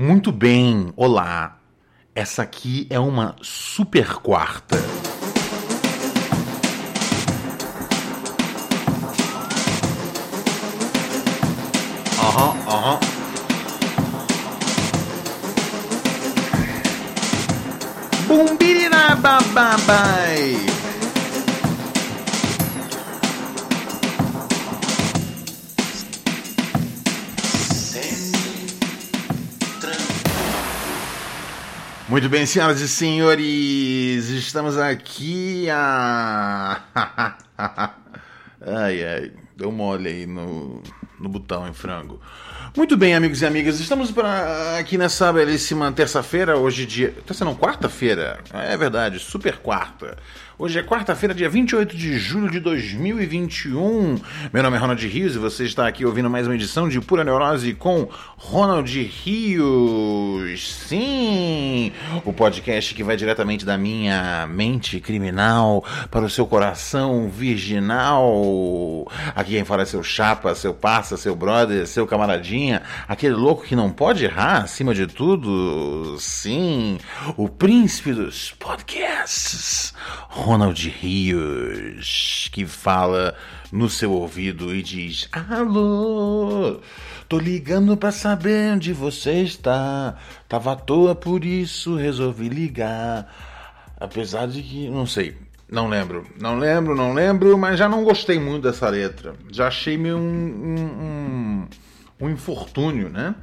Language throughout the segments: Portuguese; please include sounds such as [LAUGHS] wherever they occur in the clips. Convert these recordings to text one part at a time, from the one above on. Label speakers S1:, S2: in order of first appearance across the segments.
S1: Muito bem, olá. Essa aqui é uma super quarta. Aham, aham. Bumbirina bababai. Muito bem, senhoras e senhores, estamos aqui a. [LAUGHS] ai, ai, deu mole aí no, no botão em frango. Muito bem, amigos e amigas, estamos pra, aqui nessa belíssima terça-feira, hoje dia. Terça não, quarta-feira. É verdade, super quarta. Hoje é quarta-feira, dia 28 de julho de 2021. Meu nome é Ronald Rios e você está aqui ouvindo mais uma edição de Pura Neurose com Ronald Rios. Sim, o podcast que vai diretamente da minha mente criminal para o seu coração virginal. Aqui quem fala é seu chapa, seu parça, seu brother, seu camaradinha, aquele louco que não pode errar acima de tudo. Sim, o príncipe dos podcasts. Ronald Rios, que fala no seu ouvido e diz: Alô, tô ligando pra saber onde você está. Tava à toa, por isso resolvi ligar. Apesar de que, não sei, não lembro, não lembro, não lembro, mas já não gostei muito dessa letra. Já achei meio um, um, um, um infortúnio, né?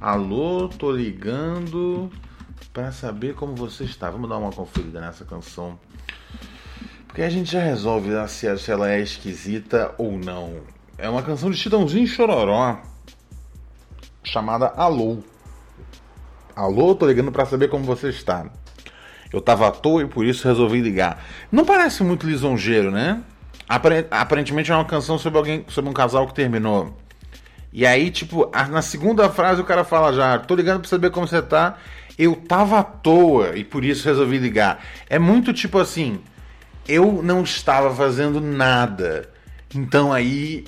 S1: Alô, tô ligando para saber como você está. Vamos dar uma conferida nessa canção. Porque a gente já resolve se, se ela é esquisita ou não. É uma canção de Chitãozinho Chororó chamada Alô. Alô, tô ligando para saber como você está. Eu tava à toa e por isso resolvi ligar. Não parece muito lisonjeiro, né? Aparentemente é uma canção sobre alguém, sobre um casal que terminou. E aí, tipo, na segunda frase o cara fala já, tô ligando pra saber como você tá. Eu tava à toa e por isso resolvi ligar. É muito tipo assim, eu não estava fazendo nada. Então aí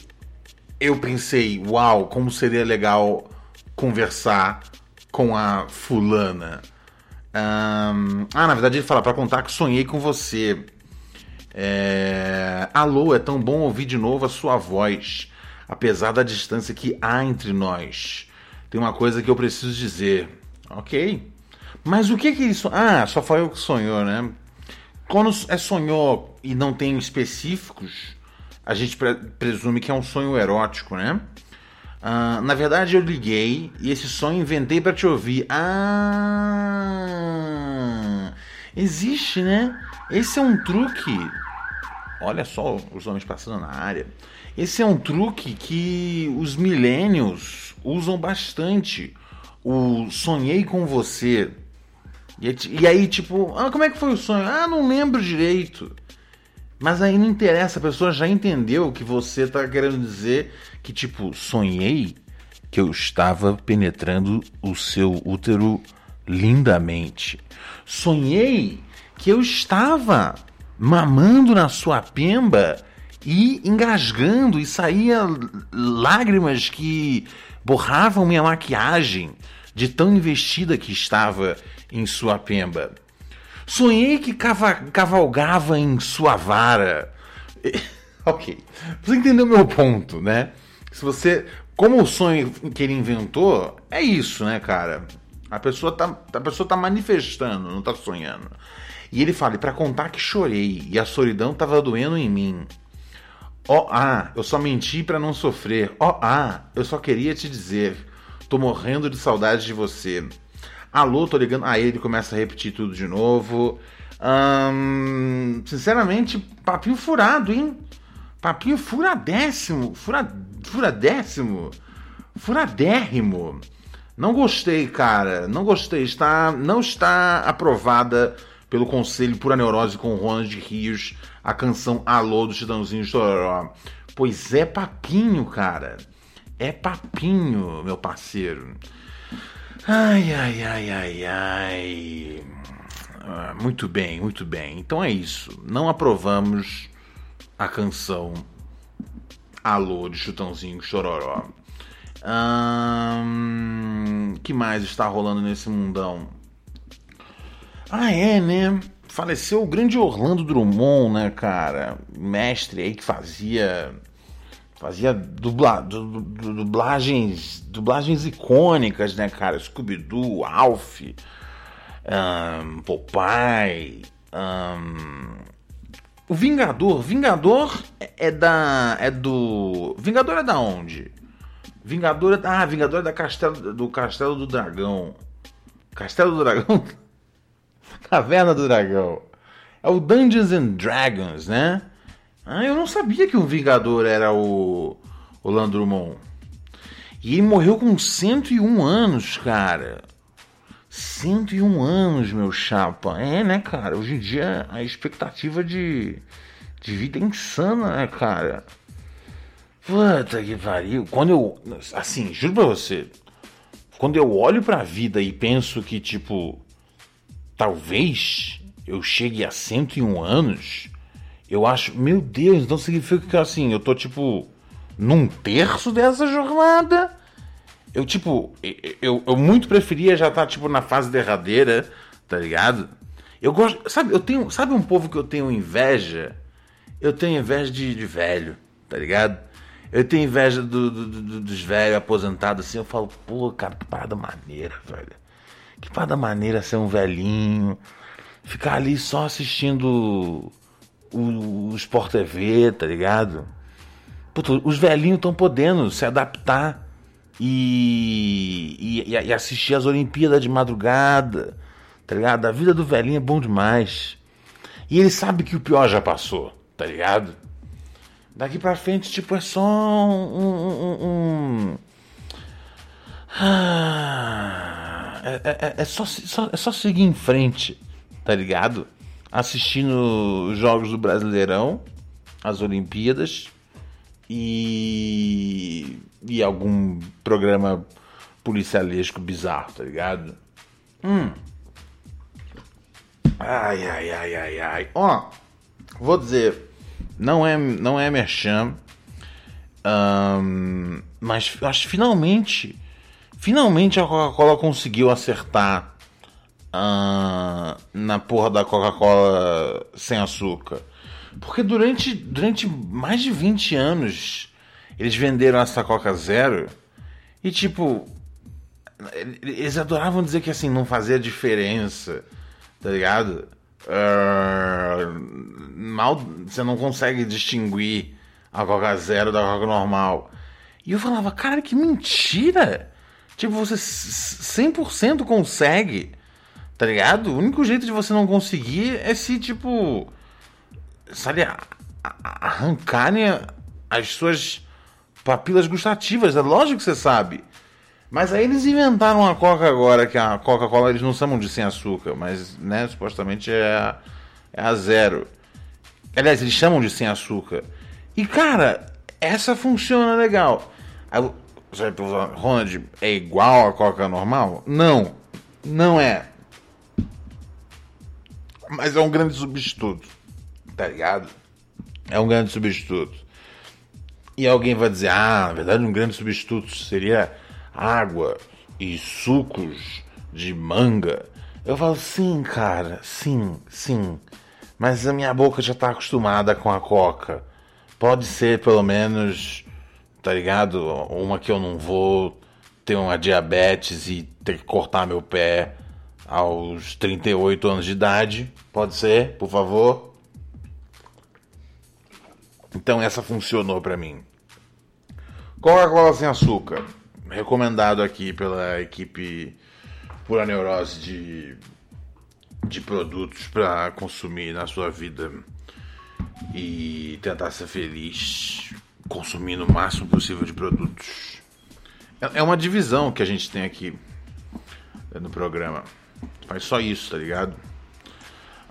S1: eu pensei, uau, como seria legal conversar com a fulana. Um, ah, na verdade ele fala para contar que sonhei com você. É... Alô, é tão bom ouvir de novo a sua voz, apesar da distância que há entre nós. Tem uma coisa que eu preciso dizer. Ok. Mas o que que isso. Ah, só foi eu que sonhou, né? Quando é sonhou e não tem específicos, a gente presume que é um sonho erótico, né? Uh, na verdade, eu liguei e esse sonho inventei para te ouvir. Ah, existe, né? Esse é um truque. Olha só os homens passando na área. Esse é um truque que os millennials usam bastante. O sonhei com você. E, e aí, tipo, ah, como é que foi o sonho? Ah, não lembro direito. Mas aí não interessa, a pessoa já entendeu que você tá querendo dizer que, tipo, sonhei que eu estava penetrando o seu útero lindamente. Sonhei que eu estava mamando na sua pemba e engasgando e saía lágrimas que borravam minha maquiagem de tão investida que estava em sua pemba. Sonhei que cavalgava em sua vara. [LAUGHS] ok. Você entendeu meu ponto, né? Se você. Como o sonho que ele inventou, é isso, né, cara? A pessoa tá, a pessoa tá manifestando, não tá sonhando. E ele fala, para contar que chorei e a solidão tava doendo em mim. Ó, oh, ah, eu só menti para não sofrer. Ó, oh, ah, eu só queria te dizer. Tô morrendo de saudade de você. Alô, tô ligando. Aí ele começa a repetir tudo de novo. Hum, sinceramente, papinho furado, hein? Papinho furadécimo. Fura, furadécimo. Furadérrimo. Não gostei, cara. Não gostei. Está, não está aprovada pelo Conselho Pura Neurose com Ronald Rios a canção Alô do Chitãozinho Chororó. Pois é papinho, cara. É papinho, meu parceiro. Ai, ai, ai, ai, ai. Ah, muito bem, muito bem. Então é isso. Não aprovamos a canção Alô de Chutãozinho Chororó. Hum, que mais está rolando nesse mundão? Ah, é, né? Faleceu o grande Orlando Drummond, né, cara? Mestre aí que fazia fazia dubla, du, du, dublagens, dublagens icônicas, né, cara? Scooby-Doo, Alf, um, Popeye, um, o Vingador. Vingador é, é da. É do. Vingador é da onde? Vingador é. Ah, Vingador é da Castelo, do Castelo do Dragão. Castelo do Dragão? [LAUGHS] Caverna do Dragão. É o Dungeons and Dragons, né? Ah, eu não sabia que o Vingador era o, o Landrumon. E ele morreu com 101 anos, cara. 101 anos, meu chapa. É, né, cara? Hoje em dia a expectativa de, de vida é insana, né, cara? Puta que pariu. Quando eu. Assim, juro pra você. Quando eu olho pra vida e penso que, tipo. Talvez eu chegue a 101 anos. Eu acho. Meu Deus, então significa que, assim, eu tô, tipo. Num terço dessa jornada eu, tipo, eu, eu muito preferia já estar, tá, tipo, na fase derradeira, tá ligado? Eu gosto. Sabe, eu tenho. Sabe um povo que eu tenho inveja? Eu tenho inveja de, de velho, tá ligado? Eu tenho inveja do, do, do, dos velhos aposentados assim. Eu falo, pô, cara, que parada maneira, velho. Que parada maneira ser um velhinho. Ficar ali só assistindo o, Sport TV, tá ligado? Os velhinhos estão podendo se adaptar e, e, e, assistir as Olimpíadas de madrugada, tá ligado? A vida do velhinho é bom demais. E ele sabe que o pior já passou, tá ligado? Daqui pra frente, tipo, é só um. um, um ah, é, é, é, só, só, é só seguir em frente, tá ligado? Assistindo os jogos do Brasileirão, as Olimpíadas e e algum programa policialesco bizarro, tá ligado? Hum. Ai, ai, ai, ai, ai. Ó, vou dizer, não é, não é merchan, um, mas acho finalmente, finalmente a Coca-Cola conseguiu acertar uh, na porra da Coca-Cola sem açúcar. Porque durante, durante mais de 20 anos eles venderam essa Coca Zero e tipo. Eles adoravam dizer que assim, não fazia diferença, tá ligado? Uh, mal você não consegue distinguir a Coca Zero da Coca normal. E eu falava, cara, que mentira! Tipo, você 100% consegue, tá ligado? O único jeito de você não conseguir é se, tipo, sabe, arrancarem as suas papilas gustativas, é lógico que você sabe. Mas aí eles inventaram a Coca agora, que a Coca-Cola eles não chamam de sem açúcar, mas né, supostamente é a, é a zero. Aliás, eles chamam de sem açúcar. E cara, essa funciona legal. Aí, Ronald, é igual a Coca normal? Não, não é. Mas é um grande substituto, tá ligado? É um grande substituto. E alguém vai dizer: ah, na verdade, um grande substituto seria água e sucos de manga. Eu falo: sim, cara, sim, sim. Mas a minha boca já está acostumada com a coca. Pode ser pelo menos, tá ligado? Uma que eu não vou ter uma diabetes e ter que cortar meu pé aos 38 anos de idade. Pode ser, por favor? Então essa funcionou para mim. Coca-Cola sem açúcar, recomendado aqui pela equipe Pura Neurose de, de produtos para consumir na sua vida e tentar ser feliz consumindo o máximo possível de produtos. É uma divisão que a gente tem aqui no programa. Faz só isso, tá ligado?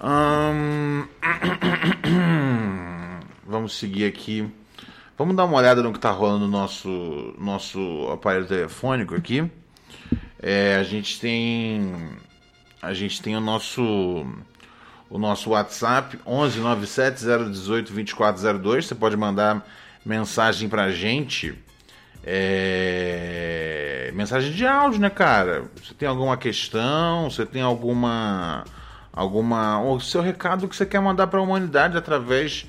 S1: Hum... [CLEARS THROAT] Vamos seguir aqui. Vamos dar uma olhada no que tá rolando no nosso, nosso aparelho telefônico aqui. É, a gente tem. A gente tem o nosso. O nosso WhatsApp 11 97 018 2402. Você pode mandar mensagem pra gente. É... Mensagem de áudio, né, cara? Você tem alguma questão? Você tem alguma. Alguma. O seu recado que você quer mandar para a humanidade através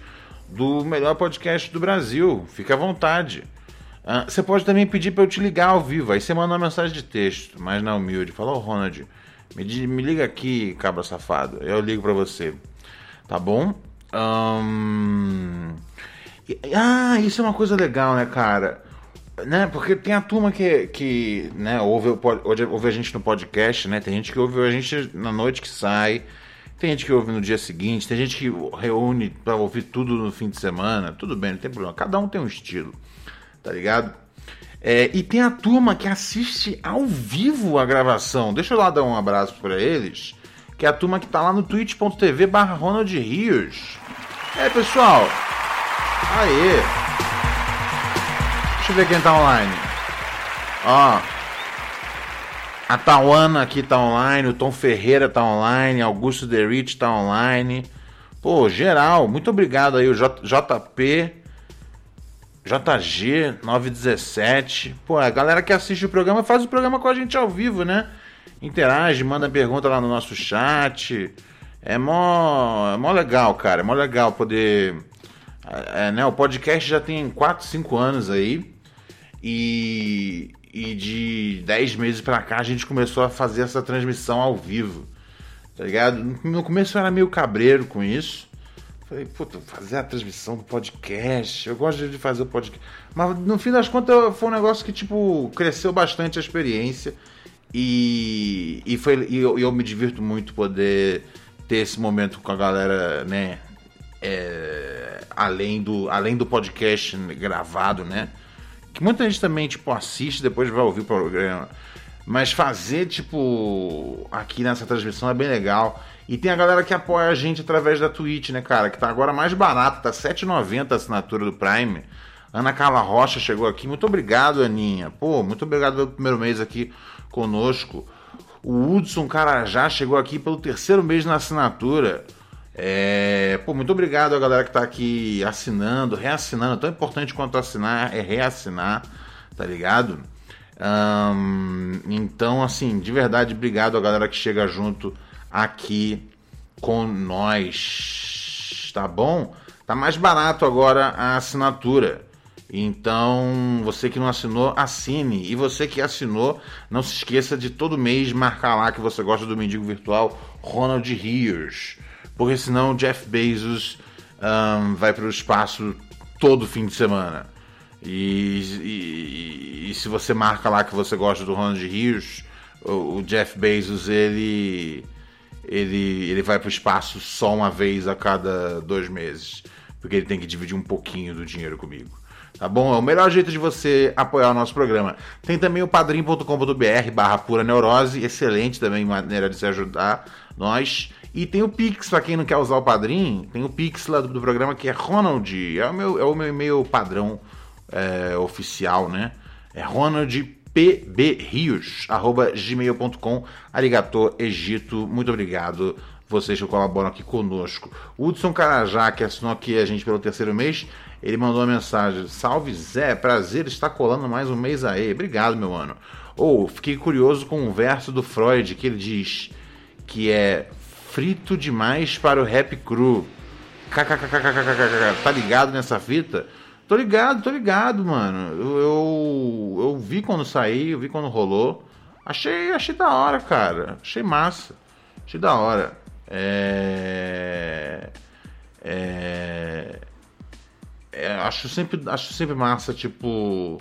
S1: do melhor podcast do Brasil. Fique à vontade. Uh, você pode também pedir para eu te ligar ao vivo. Aí você manda uma mensagem de texto, mas na humilde. Fala, ô oh, Ronald, me, me liga aqui, cabra safado. Eu ligo para você. Tá bom? Um... Ah, isso é uma coisa legal, né, cara? Né, porque tem a turma que, que né, ouve, ouve, ouve a gente no podcast, né? Tem gente que ouve a gente na noite que sai. Tem gente que ouve no dia seguinte, tem gente que reúne para ouvir tudo no fim de semana. Tudo bem, não tem problema. Cada um tem um estilo, tá ligado? É, e tem a turma que assiste ao vivo a gravação. Deixa eu lá dar um abraço para eles. Que é a turma que tá lá no twitch.tv barra Ronald Rios. É, pessoal. Aê. Deixa eu ver quem tá online. Ó. A Tawana aqui tá online, o Tom Ferreira tá online, Augusto Derich tá online. Pô, geral, muito obrigado aí, o J JP, JG 917. Pô, a galera que assiste o programa faz o programa com a gente ao vivo, né? Interage, manda pergunta lá no nosso chat. É mó, é mó legal, cara. É mó legal poder. É, né, o podcast já tem 4, 5 anos aí. E, e de 10 meses pra cá a gente começou a fazer essa transmissão ao vivo. Tá ligado? No começo eu era meio cabreiro com isso. Falei, puta, fazer a transmissão do podcast. Eu gosto de fazer o podcast. Mas no fim das contas foi um negócio que, tipo, cresceu bastante a experiência. E, e, foi, e eu, eu me divirto muito poder ter esse momento com a galera, né? É, além, do, além do podcast gravado, né? Que muita gente também, tipo, assiste depois vai ouvir o programa. Mas fazer, tipo, aqui nessa transmissão é bem legal. E tem a galera que apoia a gente através da Twitch, né, cara? Que tá agora mais barato, tá R$7,90 a assinatura do Prime. Ana Carla Rocha chegou aqui. Muito obrigado, Aninha. Pô, muito obrigado pelo primeiro mês aqui conosco. O Hudson Carajá chegou aqui pelo terceiro mês na assinatura. É, pô, muito obrigado a galera que está aqui assinando, reassinando. Tão importante quanto assinar é reassinar, tá ligado? então, assim, de verdade, obrigado a galera que chega junto aqui com nós, tá bom? Tá mais barato agora a assinatura. Então, você que não assinou, assine. E você que assinou, não se esqueça de todo mês marcar lá que você gosta do Mendigo Virtual Ronald Rios porque senão Jeff Bezos um, vai para o espaço todo fim de semana. E, e, e, se você marca lá que você gosta do Ronald Rios, o, o Jeff Bezos ele ele, ele vai para o espaço só uma vez a cada dois meses, porque ele tem que dividir um pouquinho do dinheiro comigo. Tá bom? É o melhor jeito de você apoiar o nosso programa. Tem também o padrim.com.br barra pura neurose, excelente também maneira de se ajudar nós. E tem o Pix, pra quem não quer usar o padrinho, tem o Pix lá do, do programa que é Ronald, é o meu, é o meu e-mail padrão é, oficial, né? É ronaldpbrios.gmail.com Arigato, Egito, muito obrigado vocês que colaboram aqui conosco. Hudson Carajá, que assinou aqui a gente pelo terceiro mês, ele mandou uma mensagem: Salve Zé, prazer estar colando mais um mês aí. Obrigado, meu mano. Ou oh, fiquei curioso com um verso do Freud que ele diz que é frito demais para o rap cru. Tá ligado nessa fita? Tô ligado, tô ligado, mano. Eu, eu, eu vi quando saiu, eu vi quando rolou. Achei, achei da hora, cara. Achei massa. Achei da hora. É... É... é... acho sempre, acho sempre massa, tipo,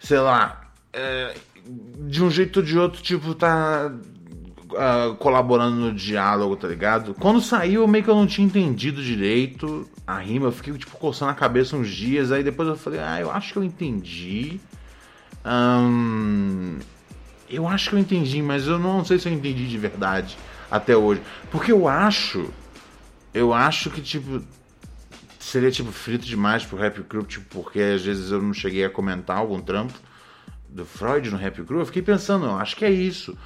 S1: sei lá, é... de um jeito ou de outro, tipo, tá uh, colaborando no diálogo, tá ligado? Quando saiu, meio que eu não tinha entendido direito a rima, eu fiquei tipo coçando a cabeça uns dias, aí depois eu falei, ah, eu acho que eu entendi. Eu acho que eu entendi, mas eu não sei se eu entendi de verdade até hoje. Porque eu acho. Eu acho que, tipo. Seria, tipo, frito demais pro Rap Crew, tipo, porque às vezes eu não cheguei a comentar algum trampo do Freud no Rap Crew. Eu fiquei pensando, eu acho que é isso.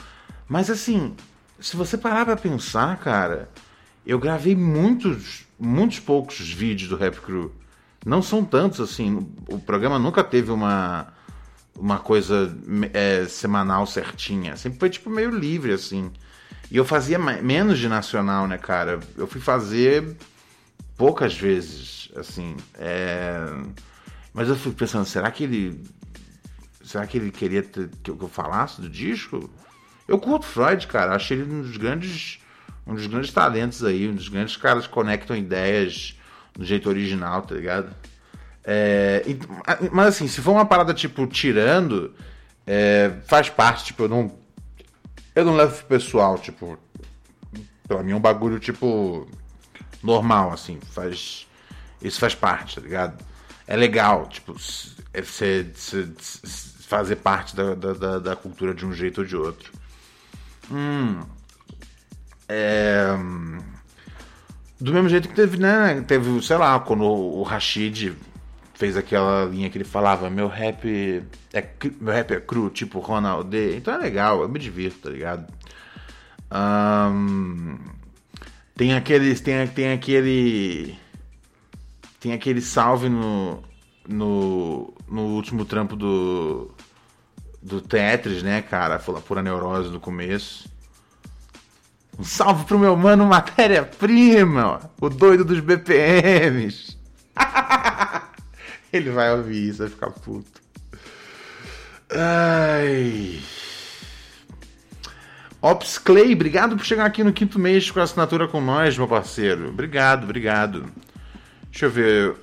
S1: Mas assim, se você parar pra pensar, cara, eu gravei muitos, muitos poucos vídeos do Rap Crew. Não são tantos, assim. O programa nunca teve uma uma coisa é, semanal certinha. Sempre foi tipo meio livre, assim. E eu fazia menos de nacional, né, cara? Eu fui fazer poucas vezes, assim. É... Mas eu fui pensando, será que ele. Será que ele queria ter, que eu falasse do disco? Eu curto Freud, cara. Acho ele um dos grandes. Um dos grandes talentos aí, um dos grandes caras que conectam ideias do jeito original, tá ligado? É, mas assim, se for uma parada tipo tirando, é, faz parte, tipo, eu não. Eu não levo pessoal, tipo. Pra mim é um bagulho, tipo. Normal, assim. Faz. Isso faz parte, tá ligado? É legal, tipo, é você, fazer parte da, da, da, cultura de um jeito ou de outro. Hum. É. Do mesmo jeito que teve, né? Teve, sei lá, quando o Rashid fez aquela linha que ele falava, meu rap é, meu rap é cru, tipo Ronald D. Então é legal, eu me divirto, tá ligado? Um, tem aqueles. Tem, tem aquele. Tem aquele salve no. No, no último trampo do. Do Tetris, né, cara? Foi pura neurose no começo. Um salve pro meu mano Matéria-Prima, o doido dos BPMs. [LAUGHS] Ele vai ouvir isso, vai ficar puto. Ai. Ops Clay, obrigado por chegar aqui no quinto mês com a assinatura com nós, meu parceiro. Obrigado, obrigado. Deixa eu ver.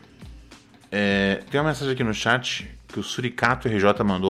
S1: É, tem uma mensagem aqui no chat que o Suricato RJ mandou.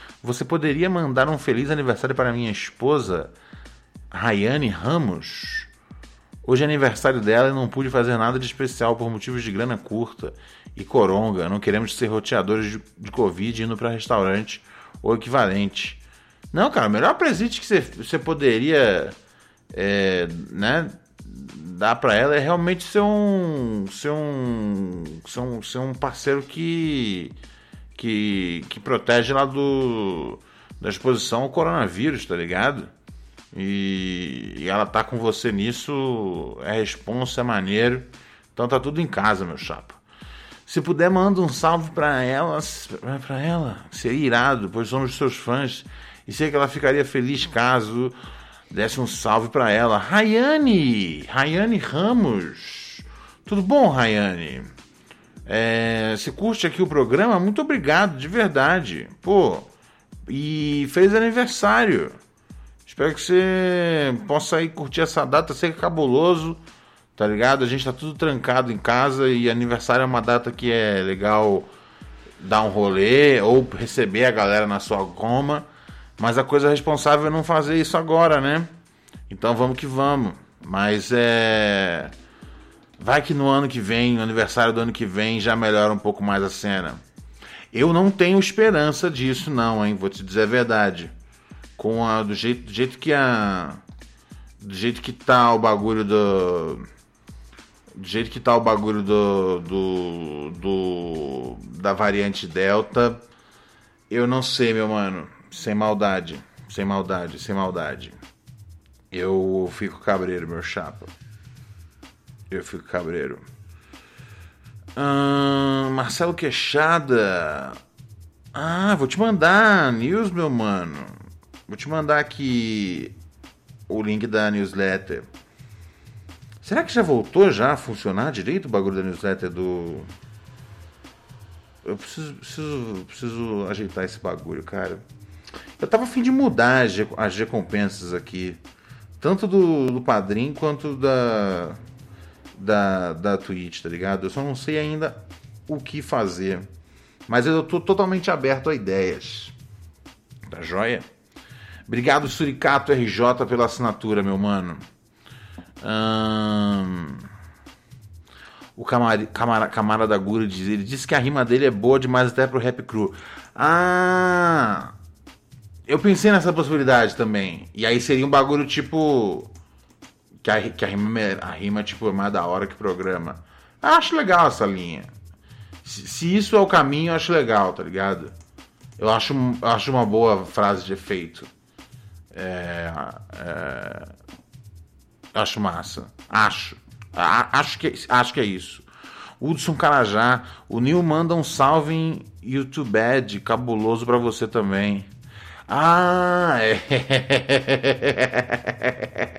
S1: Você poderia mandar um feliz aniversário para minha esposa, Rayane Ramos? Hoje é aniversário dela e não pude fazer nada de especial por motivos de grana curta e coronga. Não queremos ser roteadores de, de Covid indo para restaurante ou equivalente. Não, cara, o melhor presente que você, você poderia é, né, dar para ela é realmente ser um, ser um, ser um, ser um parceiro que que, que protege lá do, da exposição ao coronavírus, tá ligado? E, e ela tá com você nisso, é responsa, é maneiro. Então tá tudo em casa, meu chapa. Se puder, manda um salve pra ela, pra ela. Seria irado, pois somos seus fãs. E sei que ela ficaria feliz caso desse um salve pra ela. Rayane! Rayane Ramos! Tudo bom, Rayane? É, se curte aqui o programa, muito obrigado, de verdade. Pô, e fez aniversário. Espero que você possa ir curtir essa data, ser cabuloso, tá ligado? A gente tá tudo trancado em casa e aniversário é uma data que é legal dar um rolê ou receber a galera na sua goma. Mas a coisa responsável é não fazer isso agora, né? Então vamos que vamos. Mas é. Vai que no ano que vem, no aniversário do ano que vem, já melhora um pouco mais a cena. Eu não tenho esperança disso, não, hein? Vou te dizer a verdade. Com a, do, jeito, do jeito que a. Do jeito que tá o bagulho do. Do jeito que tá o bagulho do. do, do da variante Delta. Eu não sei, meu mano. Sem maldade. Sem maldade, sem maldade. Eu fico cabreiro, meu chapa. Eu fico cabreiro. Marcelo Queixada. Ah, vou te mandar news, meu mano. Vou te mandar aqui o link da newsletter. Será que já voltou já a funcionar direito o bagulho da newsletter do. Eu preciso, preciso, preciso ajeitar esse bagulho, cara. Eu tava a fim de mudar as, as recompensas aqui. Tanto do, do padrinho quanto da, da, da Twitch, tá ligado? Eu só não sei ainda o que fazer. Mas eu tô totalmente aberto a ideias. Tá joia? Obrigado, Suricato RJ, pela assinatura, meu mano. Hum... O camar... Camara... Camara da Gura diz: ele disse que a rima dele é boa demais até pro rap cru. Ah! Eu pensei nessa possibilidade também. E aí seria um bagulho tipo. Que a, que a, rima, a rima tipo, é mais da hora que programa. acho legal essa linha. Se, se, isso é o caminho, eu acho legal, tá ligado? Eu acho, eu acho uma boa frase de efeito. É, é, acho massa. Acho. A, acho, que, acho que é isso. Hudson Carajá. O Nil manda um salve em YouTube Ad, cabuloso para você também. Ah, é.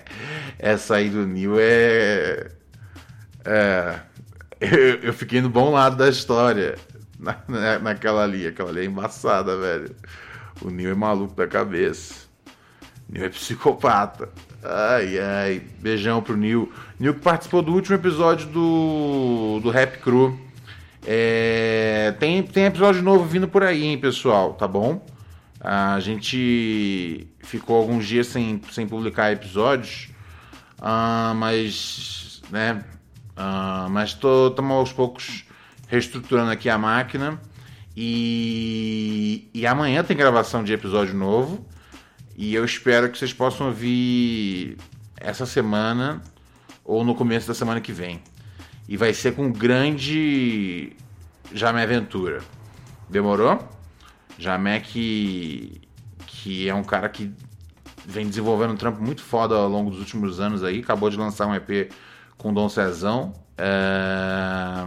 S1: [LAUGHS] Essa aí do Nil é. É. Eu, eu, fiquei no bom lado da história. Na, na, naquela ali. Aquela ali é embaçada, velho. O Nil é maluco da cabeça. Nil é psicopata. Ai, ai. Beijão pro Nil. Nil que participou do último episódio do, do Rap Crew. É, tem, tem episódio novo vindo por aí, hein, pessoal, tá bom? A gente ficou alguns dias sem, sem publicar episódios, uh, mas, né, uh, mas estamos aos poucos reestruturando aqui a máquina e, e amanhã tem gravação de episódio novo e eu espero que vocês possam ouvir essa semana ou no começo da semana que vem. E vai ser com grande Jamé Aventura. Demorou? Jamé que, que é um cara que vem desenvolvendo um trampo muito foda ao longo dos últimos anos aí. Acabou de lançar um EP com Dom Cezão. É...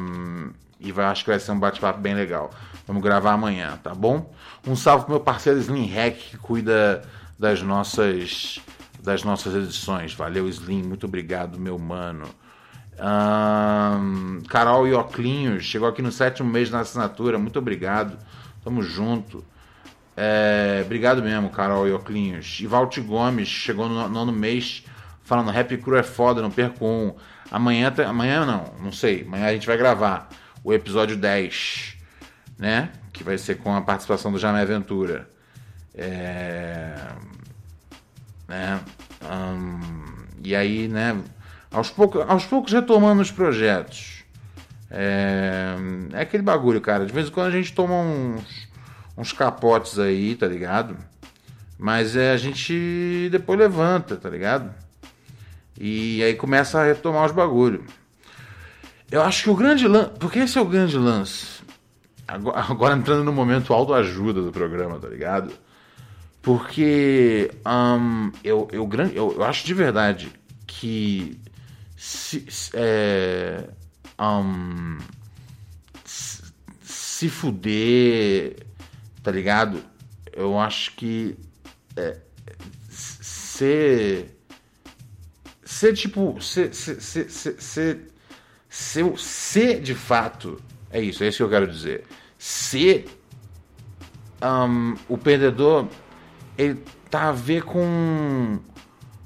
S1: E vai, acho que vai ser um bate-papo bem legal. Vamos gravar amanhã, tá bom? Um salve pro meu parceiro Slim Hack, que cuida das nossas das nossas edições. Valeu, Slim. Muito obrigado, meu mano. Um, Carol Ioclinhos, chegou aqui no sétimo mês na assinatura. Muito obrigado. Tamo junto. É, obrigado mesmo, Carol e Oclinhos. Ivalti Gomes chegou no nono mês falando Rap Cru é foda, não perco um. Amanhã, amanhã não, não sei. Amanhã a gente vai gravar o episódio 10, né? Que vai ser com a participação do Jamé Aventura. É, né? e aí, né? Aos poucos, aos poucos retomando os projetos. É, é aquele bagulho, cara. De vez em quando a gente toma uns, uns capotes aí, tá ligado? Mas é, a gente depois levanta, tá ligado? E aí começa a retomar os bagulhos. Eu acho que o grande lance. Porque esse é o grande lance. Agora, [LAUGHS] agora entrando no momento autoajuda do programa, tá ligado? Porque um, eu, eu, eu, eu acho de verdade que se, é, um, se fuder, tá ligado? Eu acho que é, ser. Ser tipo. Ser, ser, ser, ser, ser, de fato. É isso, é isso que eu quero dizer. Ser um, o perdedor, ele tá a ver com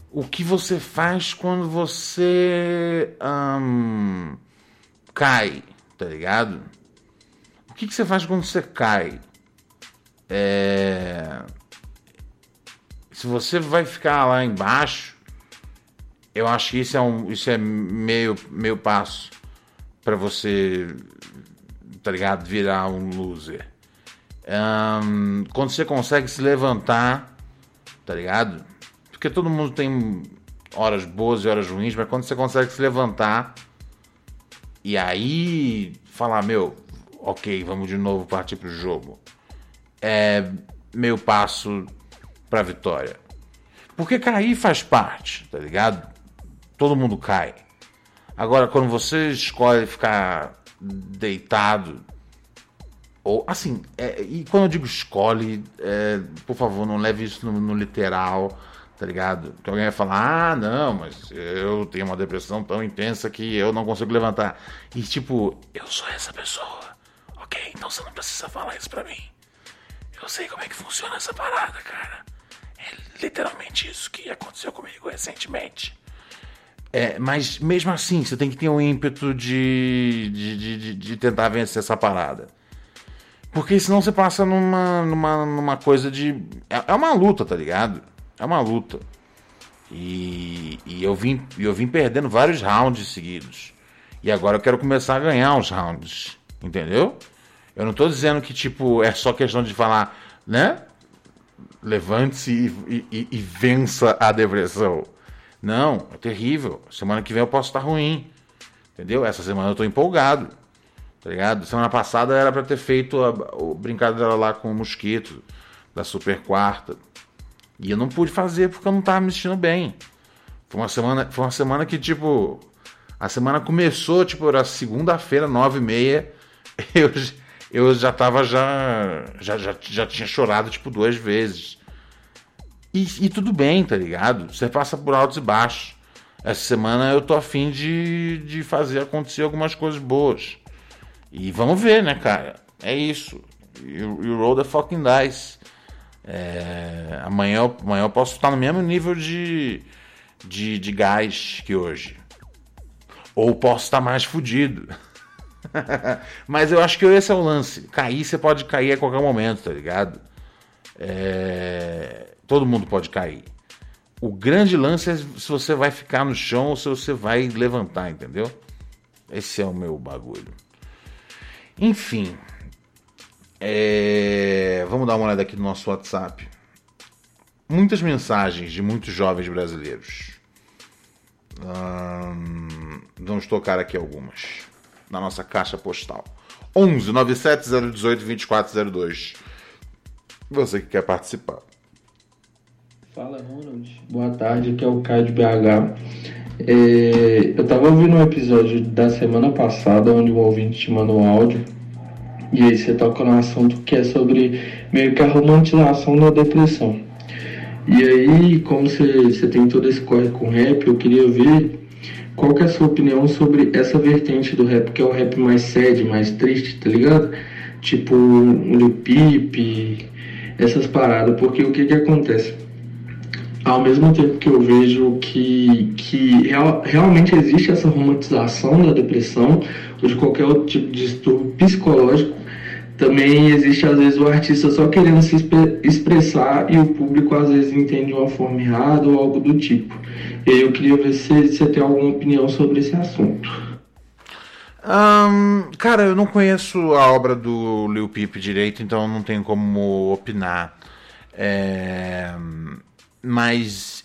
S1: o que você faz quando você. Um, cai, tá ligado? O que, que você faz quando você cai? É... Se você vai ficar lá embaixo, eu acho que isso é, um, isso é meio, meio passo para você, tá ligado? Virar um loser. Um, quando você consegue se levantar, tá ligado? Porque todo mundo tem horas boas e horas ruins, mas quando você consegue se levantar e aí falar, meu, ok, vamos de novo partir pro jogo. É meio passo pra vitória. Porque cair faz parte, tá ligado? Todo mundo cai. Agora, quando você escolhe ficar deitado, ou assim, é, e quando eu digo escolhe, é, por favor, não leve isso no, no literal, tá ligado? Que alguém vai falar, ah, não, mas eu tenho uma depressão tão intensa que eu não consigo levantar. E tipo, eu sou essa pessoa, ok? Então você não precisa falar isso pra mim. Eu sei como é que funciona essa parada, cara. É literalmente isso que aconteceu comigo recentemente. É, mas mesmo assim, você tem que ter um ímpeto de, de, de, de, tentar vencer essa parada. Porque senão você passa numa, numa, numa coisa de. É, é uma luta, tá ligado? É uma luta. E, e eu, vim, eu vim perdendo vários rounds seguidos. E agora eu quero começar a ganhar os rounds. Entendeu? Eu não tô dizendo que, tipo, é só questão de falar, né? levante-se e, e, e, vença a depressão. Não, é terrível. Semana que vem eu posso estar ruim. Entendeu? Essa semana eu tô empolgado. Tá ligado? Semana passada era para ter feito a, a brincadeira lá com o mosquito da Super Quarta. E eu não pude fazer porque eu não tava me sentindo bem. Foi uma semana, foi uma semana que, tipo, a semana começou, tipo, era segunda-feira, nove e meia. [LAUGHS] Eu, eu já tava já, já, já, já tinha chorado tipo duas vezes. E, e, tudo bem, tá ligado? Você passa por altos e baixos. Essa semana eu tô afim de, de fazer acontecer algumas coisas boas. E vamos ver, né, cara? É isso. You, you roll the fucking dice. É, amanhã, amanhã eu posso estar no mesmo nível de, de, de gás que hoje. Ou posso estar mais fudido. [LAUGHS] [LAUGHS] Mas eu acho que esse é o lance. Cair, você pode cair a qualquer momento, tá ligado? É... Todo mundo pode cair. O grande lance é se você vai ficar no chão ou se você vai levantar, entendeu? Esse é o meu bagulho. Enfim. É... Vamos dar uma olhada aqui no nosso WhatsApp. Muitas mensagens de muitos jovens brasileiros. Hum... Vamos tocar aqui algumas na nossa caixa postal. 11 97 018 2402. Você que quer participar.
S2: Fala, Ronald. Boa tarde, aqui é o Caio de BH. É, eu estava ouvindo um episódio da semana passada onde um ouvinte te mandou um áudio e aí você toca no assunto que é sobre meio que a romantização da depressão. E aí, como você, você tem todo esse corre com rap, eu queria ver qual que é a sua opinião sobre essa vertente do rap, que é o rap mais sad, mais triste, tá ligado? Tipo, o Lil Peep, essas paradas, porque o que que acontece? Ao mesmo tempo que eu vejo que, que real, realmente existe essa romantização da depressão ou de qualquer outro tipo de distúrbio psicológico, também existe às vezes o artista só querendo se expressar e o público às vezes entende de uma forma errada ou algo do tipo. E eu queria ver se você tem alguma opinião sobre esse assunto.
S1: Um, cara, eu não conheço a obra do Lil Peep direito, então não tenho como opinar. É, mas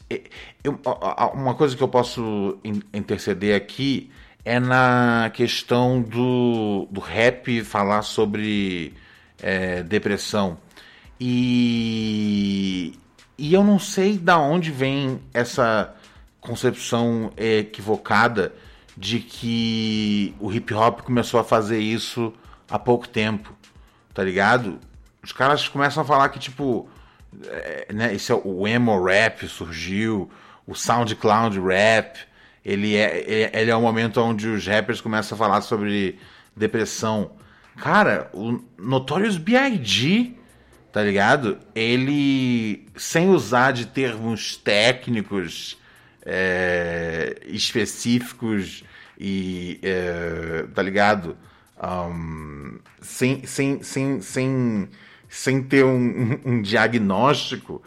S1: eu, uma coisa que eu posso interceder aqui é na questão do, do rap falar sobre é, depressão. E, e eu não sei da onde vem essa concepção equivocada de que o hip hop começou a fazer isso há pouco tempo, tá ligado? Os caras começam a falar que, tipo, é, né, esse é o emo rap surgiu, o SoundCloud rap, ele é, ele é o momento onde os rappers começam a falar sobre depressão. Cara, o Notorious B.I.G., tá ligado? Ele, sem usar de termos técnicos, é, específicos e é, tá ligado? Um, sem, sem, sem, sem, sem ter um, um, diagnóstico,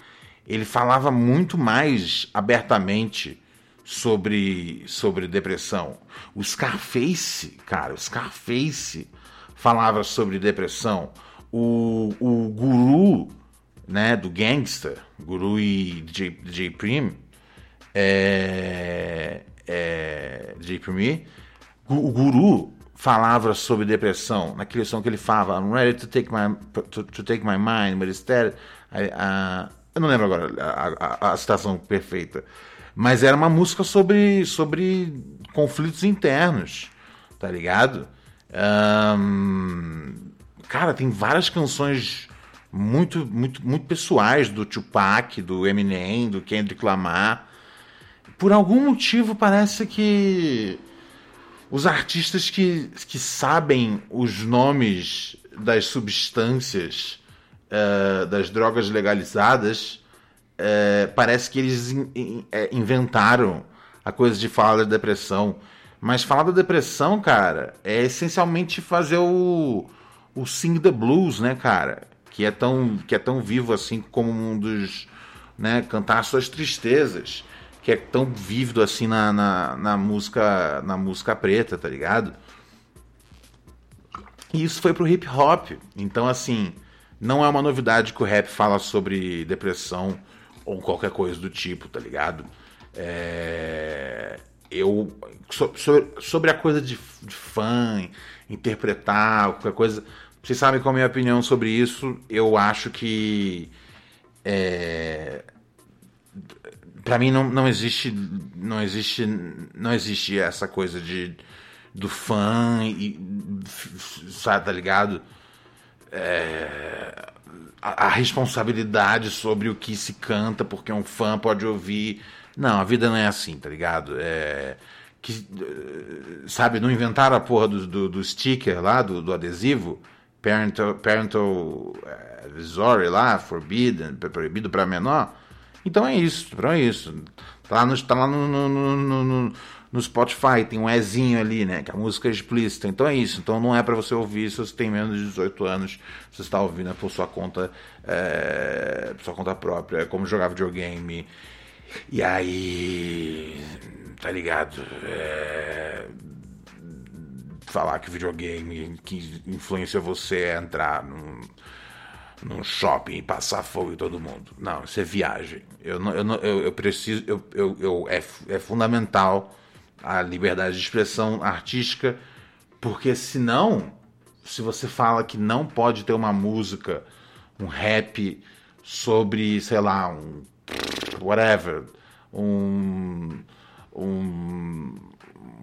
S1: ele falava muito mais abertamente sobre, sobre depressão. O Scarface, cara, o Scarface falava sobre depressão. O, o guru né, do gangster, guru e DJ, DJ Prim, é, é, J. Premier, o Guru falava sobre depressão, naquele som que ele falava, I'm ready to take my, to, to take my mind, but instead, I, uh, eu não lembro agora a, a, a, citação perfeita, mas era uma música sobre, sobre conflitos internos, tá ligado? Um, cara, tem várias canções muito, muito, muito pessoais do Tupac, do Eminem, do Kendrick Lamar. Por algum motivo parece que os artistas que, que sabem os nomes das substâncias, uh, das drogas legalizadas, uh, parece que eles in, in, é, inventaram a coisa de falar da depressão. Mas falar da depressão, cara, é essencialmente fazer o, o Sing the Blues, né, cara? Que é tão, que é tão vivo assim como um dos. Né, cantar suas tristezas que é tão vívido assim na, na, na, música na música preta, tá ligado? E isso foi pro hip hop. Então, assim, não é uma novidade que o rap fala sobre depressão ou qualquer coisa do tipo, tá ligado? É... Eu. Sobre, sobre a coisa de, fã, interpretar, qualquer coisa. Vocês sabem qual é a minha opinião sobre isso. Eu acho que. É para mim não, não existe não existe não existe essa coisa de do fã e sabe, tá ligado é, a, a, responsabilidade sobre o que se canta porque um fã pode ouvir. Não a vida não é assim tá ligado? É, que sabe não inventaram a porra do, do, do sticker lá do, do adesivo? Parental parental advisory lá forbidden proibido para menor? Então é isso, então é isso. Tá lá no, tá lá no, no, no, no Spotify, tem um Ezinho ali, né? Que a música é explícita. Então é isso. Então não é para você ouvir se você tem menos de 18 anos. Você está ouvindo é por sua conta, é, por sua conta própria. É como jogar videogame. E aí. Tá ligado? É, falar que videogame que influencia você a entrar num num shopping e passar fogo em todo mundo. Não, isso é viagem. Eu, não, eu, não, eu, eu preciso. Eu, eu, eu, é, é fundamental a liberdade de expressão artística, porque senão, se você fala que não pode ter uma música, um rap sobre, sei lá, um. whatever, um. um.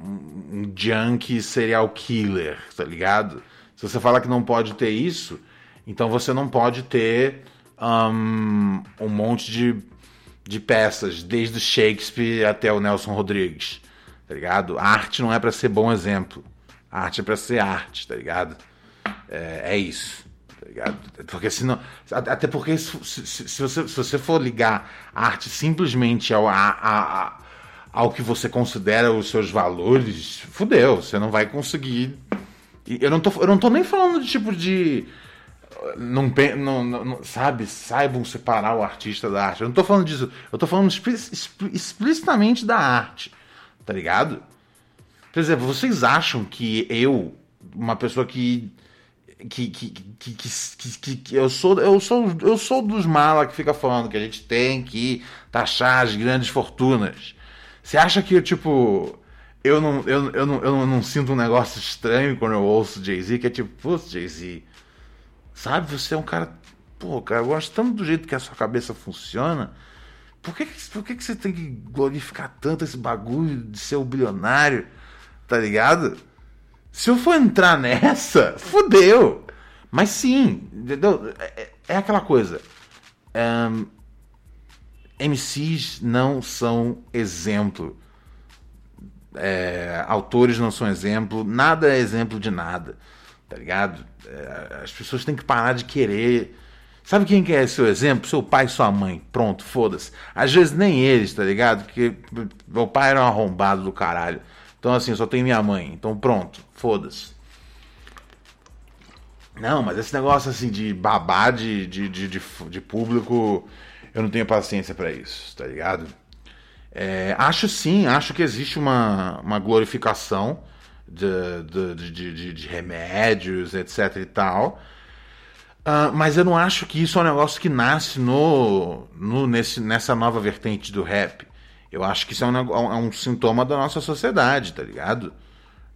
S1: um junkie serial killer, tá ligado? Se você fala que não pode ter isso então você não pode ter um, um monte de, de peças, desde Shakespeare até o Nelson Rodrigues, tá ligado? A arte não é para ser bom exemplo. A arte é para ser arte, tá ligado? É, é, isso, tá ligado? Porque senão. Até porque se, se, se, você, se você for ligar a arte simplesmente ao, a, a, ao que você considera os seus valores, fudeu, você não vai conseguir. Eu não tô, eu não tô nem falando de tipo de não, não, não, sabe, saibam separar o artista da arte. Eu não tô falando disso, eu tô falando explicitamente da arte, tá ligado? Por exemplo, vocês acham que eu, uma pessoa que que, que, que, que, que, eu sou eu sou eu sou dos mala que fica falando que a gente tem que taxar as grandes fortunas. Você acha que tipo eu não, eu, eu, não, eu não, não sinto um negócio estranho quando eu ouço Jay-Z, que é tipo, putz, Jay-Z, Sabe? Você é um cara. Pô, cara, eu gosto tanto do jeito que a sua cabeça funciona. Por que, por que, que você tem que glorificar tanto esse bagulho de ser o bilionário? Tá ligado? Se eu for entrar nessa, [LAUGHS] fudeu. Mas sim, entendeu? É, é aquela coisa. Um, MCs não são exemplo. É, autores não são exemplo. Nada é exemplo de nada. Tá ligado? É, as pessoas têm que parar de querer. Sabe quem que é seu exemplo? Seu pai sua mãe. Pronto, foda-se. Às vezes nem eles, tá ligado? Porque meu pai era um arrombado do caralho. Então, assim, só tem minha mãe. Então, pronto, foda-se. Não, mas esse negócio assim de babar de, de, de, de, de público, eu não tenho paciência para isso, tá ligado? É, acho sim, acho que existe uma, uma glorificação de, de, de, de remédios, etc e tal. Uh, mas eu não acho que isso é um negócio que nasce no, no, nesse, nessa nova vertente do rap. Eu acho que isso é um, é um sintoma da nossa sociedade, tá ligado?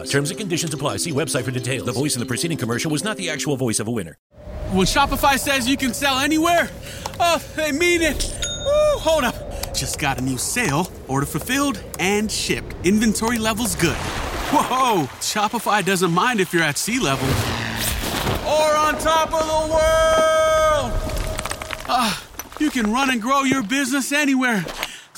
S3: Terms and conditions apply. See website for details. The voice in the preceding commercial was not the actual voice of a winner.
S4: When Shopify says you can sell anywhere, oh, they mean it. Woo, hold up. Just got a new sale. Order fulfilled and shipped. Inventory levels good. Whoa, Shopify doesn't mind if you're at sea level or on top of the world. Ah, you can run and grow your business anywhere.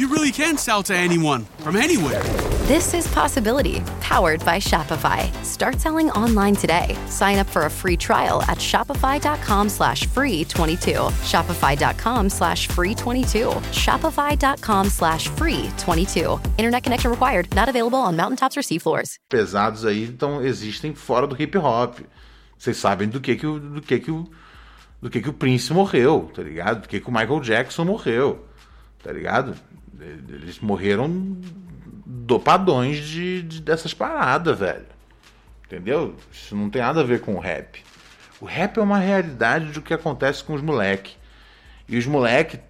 S4: you really can sell to anyone from anywhere.
S5: This is Possibility, powered by Shopify. Start selling online today. Sign up for a free trial at shopify.com slash free 22. Shopify.com slash free 22. Shopify.com slash free 22. Internet connection required. Not available on mountaintops or seafloors.
S1: Pesados aí, então existem fora do hip hop. Vocês sabem do que que o, do que que o, do que que o Prince morreu, tá ligado? Do que que o Michael Jackson morreu, tá ligado? Eles morreram dopadões de, de, dessas paradas, velho. Entendeu? Isso não tem nada a ver com o rap. O rap é uma realidade do que acontece com os moleques. E os moleques,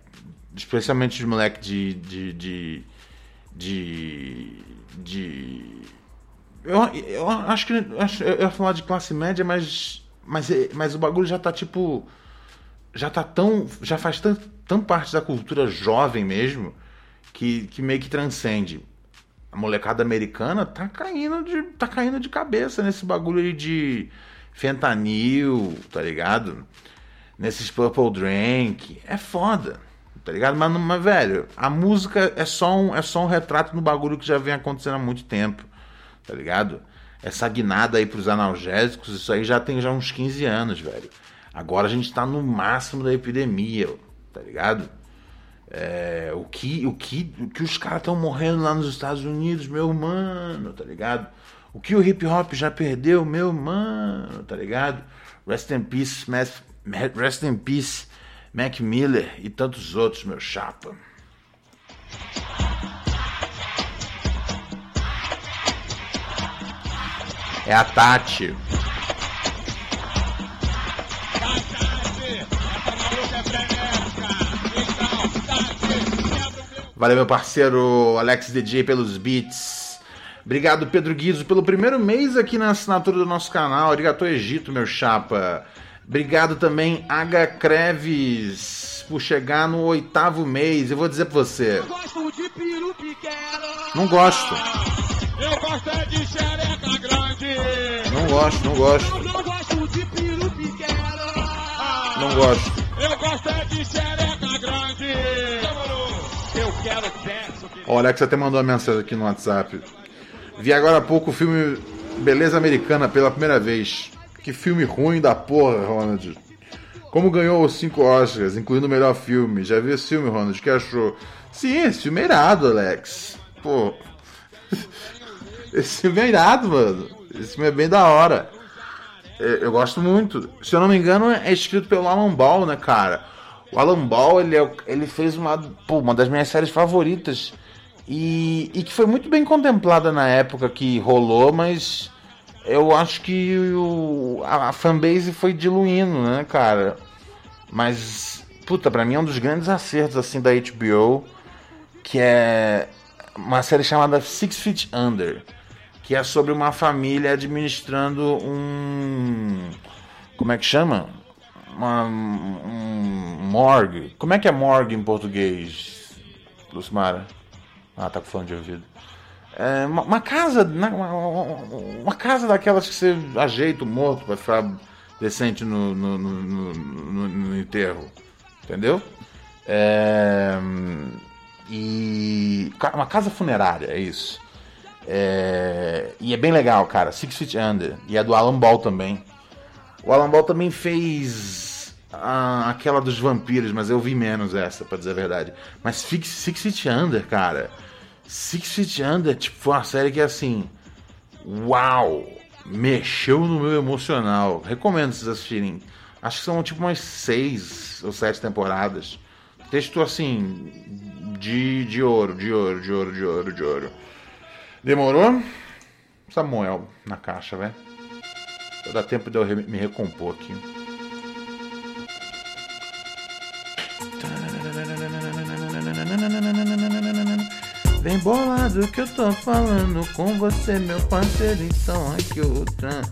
S1: especialmente os moleques de, de, de, de, de eu, eu acho que eu ia falar de classe média, mas, mas, mas o bagulho já tá tipo. Já tá tão. Já faz tão, tão parte da cultura jovem mesmo que, que meio que transcende. A molecada americana tá caindo de, tá caindo de cabeça nesse bagulho aí de fentanil, tá ligado? Nesses purple drink. É foda, tá ligado? Mas, mas, velho, a música é só, um, é só um retrato no bagulho que já vem acontecendo há muito tempo, tá ligado? Essa guinada aí pros analgésicos, isso aí já tem já uns 15 anos, velho. Agora a gente tá no máximo da epidemia, tá ligado? É, o, que, o, que, o que os caras estão morrendo lá nos Estados Unidos, meu mano, tá ligado? O que o hip hop já perdeu, meu mano, tá ligado? Rest in Peace, Math, Rest in Peace, Mac Miller e tantos outros, meu chapa. É a Tati. Valeu, meu parceiro Alex DJ, pelos beats. Obrigado, Pedro Guizo, pelo primeiro mês aqui na assinatura do nosso canal. Arigato Egito, meu chapa. Obrigado também, H. Creves, por chegar no oitavo mês. Eu vou dizer pra você. Não gosto.
S6: Eu gosto é de xereca grande.
S1: Não gosto, não gosto.
S6: Eu não gosto de peru pequeno.
S1: Não gosto.
S6: Eu gosto é de xereca grande. Eu quero sexo.
S1: Ó, O Alex até mandou uma mensagem aqui no WhatsApp. Vi agora há pouco o filme Beleza Americana pela primeira vez. Que filme ruim da porra, Ronald. Como ganhou os cinco Oscars, incluindo o melhor filme. Já viu esse filme, Ronald? O que achou? Sim, esse filme é irado, Alex. Pô. Esse filme é irado, mano. Esse filme é bem da hora. É, Eu gosto muito. Se eu não me engano, é escrito pelo Alan Ball, né, cara? O Alan Ball, ele, é, ele fez uma, pô, uma das minhas séries favoritas. E, e que foi muito bem contemplada na época que rolou, mas eu acho que o, a, a fanbase foi diluindo, né, cara? Mas, puta, pra mim é um dos grandes acertos, assim, da HBO, que é uma série chamada Six Feet Under, que é sobre uma família administrando um... como é que chama? Uma, um morgue. Como é que é morgue em português, Lucimara? Ah, tá com fone de ouvido. É uma, uma casa, né, uma, uma- casa daquelas que você ajeita o morto pra ficar decente no, no, no, no- no- no enterro. Entendeu? É, E. Uma casa funerária, é isso. É, e é bem legal, cara. Six Feet Under. E é do Alan Ball também. O Alan Ball também fez ah, aquela dos vampiros, mas eu vi menos essa, pra dizer a verdade. Mas Six, Six Feet Under, cara. Six Feet Under, tipo, foi uma série que assim. Uau! Mexeu no meu emocional. Recomendo vocês assistirem. Acho que são tipo umas seis ou sete temporadas. Texto assim. De, de ouro, de ouro, de ouro, de ouro, de ouro. Demorou? Samuel na caixa, velho. Dá tempo de eu me recompor aqui. Vem bolado que eu tô falando com você, meu parceiro. Então aqui o tan,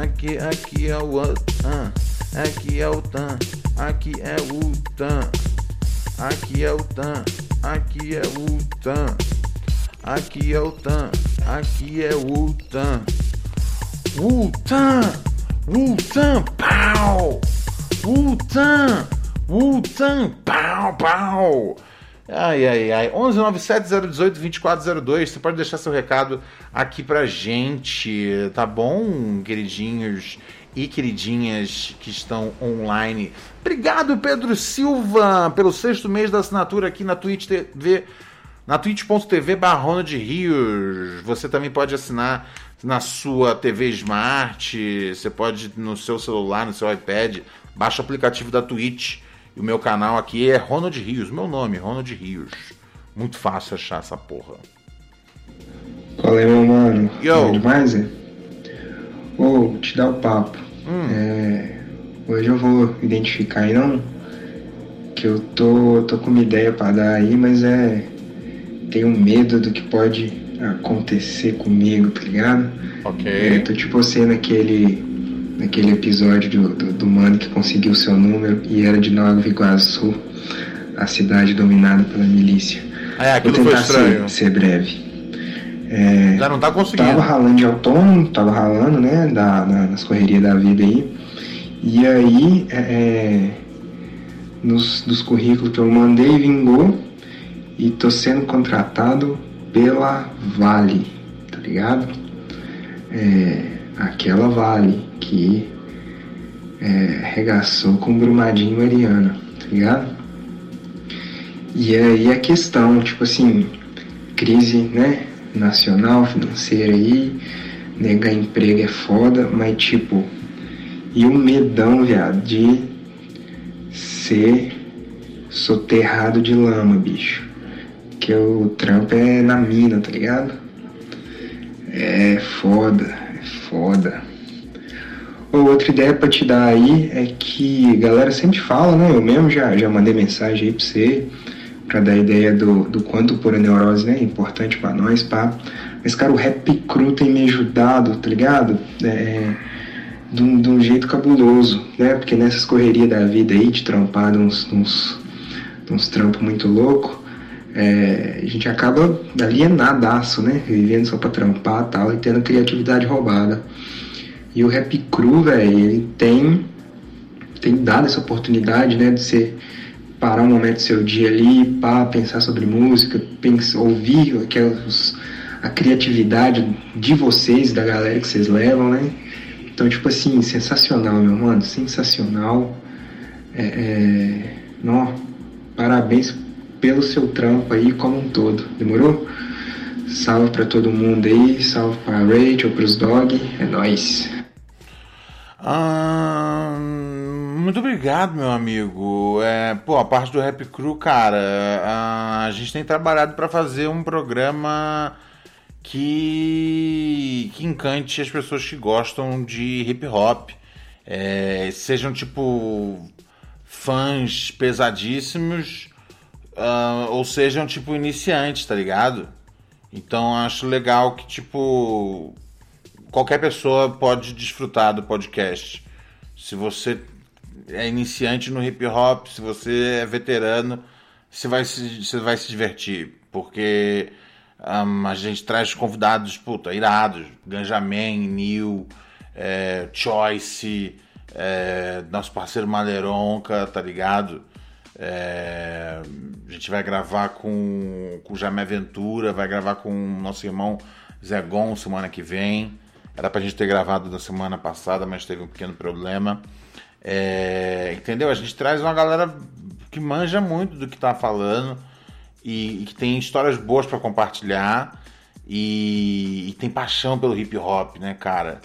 S1: aqui, aqui é o tan, aqui é o tan, aqui é o tan, aqui é o tan, aqui é o tan, aqui é o tan, aqui é o tan. Wu-Tan! Wu-Tan! Pau! Wu-Tan! Wu-Tan! Pau! Pau! Ai, ai, ai. 11970182402. Você pode deixar seu recado aqui pra gente, tá bom, queridinhos e queridinhas que estão online. Obrigado, Pedro Silva, pelo sexto mês da assinatura aqui na Twitch TV, na twitch.tv barrona de Rios. Você também pode assinar na sua TV Smart, você pode no seu celular, no seu iPad, baixa o aplicativo da Twitch. E o meu canal aqui é Ronald Rios, meu nome, Ronald Rios. Muito fácil achar essa porra.
S7: É, meu mano?
S1: Yo.
S7: demais, é? Ô, te dar o papo.
S1: Hum.
S7: É, hoje eu vou identificar aí não, que eu tô, tô com uma ideia para dar aí, mas é. Tenho medo do que pode acontecer comigo, tá ligado?
S1: Ok.
S7: É, tô tipo sendo aquele naquele episódio do, do, do, mano que conseguiu seu número e era de Nova Iguaçu, a cidade dominada pela milícia.
S1: É, aquilo foi estranho.
S7: ser, ser breve. É,
S1: Já não tá conseguindo.
S7: Tava ralando de autônomo, tava ralando, né, da, na- nas correrias da vida aí. E aí, é, é, nos, dos currículos que eu mandei, vingou e tô sendo contratado pela Vale, tá ligado? É, aquela Vale que é, regaçou com Brumadinho Mariana, tá ligado? E aí a questão, tipo assim, crise, né, nacional, financeira aí, negar emprego é foda, mas tipo, e o medão, viado, de ser soterrado de lama, bicho. Que o trampo é na mina, tá ligado? É foda, é foda. Ô, Outra ideia pra te dar aí é que a galera sempre fala, né? Eu mesmo já, já mandei mensagem aí pra você, pra dar ideia do, do quanto pura neurose né, é importante pra nós, pá. Mas, cara, o Rap Cru tem me ajudado, tá ligado? É, de, um, de um jeito cabuloso, né? Porque nessas correrias da vida aí, de trampar uns, uns, uns trampos muito louco, é, a gente acaba alienadaço, né? Vivendo só pra trampar tal, e tendo criatividade roubada. E o Rap Cru, velho, ele tem, tem dado essa oportunidade, né, de você parar um momento do seu dia ali, pá, pensar sobre música, pensar, ouvir aquelas, a criatividade de vocês, da galera que vocês levam, né? Então, tipo assim, sensacional, meu mano, sensacional. É, é, nó, parabéns pelo seu trampo aí como um todo, demorou? Salve pra todo mundo aí, salve pra Rachel, pros dog, é nóis.
S1: Ah, muito obrigado, meu amigo. É, pô, a parte do Rap Crew, cara, a, a gente tem trabalhado para fazer um programa que, que encante as pessoas que gostam de hip hop. É, sejam tipo fãs pesadíssimos ah, ou sejam tipo iniciantes, tá ligado? Então acho legal que tipo qualquer pessoa pode desfrutar do podcast. Se você é iniciante no hip hop, se você é veterano, você vai se, você vai se divertir, porque hum, a gente traz convidados, puta, irados, Ganjamin, Neil, é, Choice, é, nosso parceiro Maleronca, tá ligado? É, a gente vai gravar com, com o Jamé Ventura, vai gravar com o nosso irmão Zé Gon semana que vem. Era pra gente ter gravado na semana passada, mas teve um pequeno problema. É, entendeu? A gente traz uma galera que manja muito do que tá falando e, e que tem histórias boas para compartilhar e, e, tem paixão pelo hip hop, né, cara?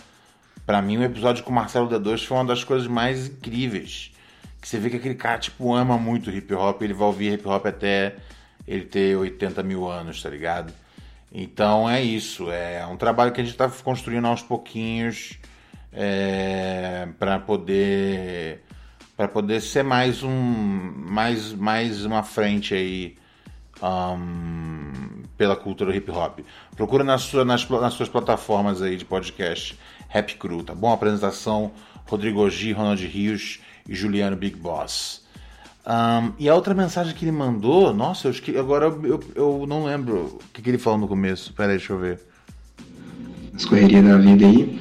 S1: Para mim, o episódio com o Marcelo D2 foi uma das coisas mais incríveis. Que você vê que aquele cara, tipo, ama muito hip hop, ele vai ouvir hip hop até ele ter 80 mil anos, tá ligado? Então é isso, é um trabalho que a gente está construindo aos pouquinhos é, para poder para poder ser mais um mais mais uma frente aí um, pela cultura hip hop. Procura nas, sua, nas, nas suas plataformas aí de podcast Rap Crew, tá bom? Apresentação Rodrigo G, Ronald Rios Juliano Big Boss. Um, e a outra mensagem que ele mandou, nossa, eu, agora eu, eu, eu não lembro o que, que, ele falou no começo. Pera aí, deixa eu ver.
S7: As correrias da vida aí.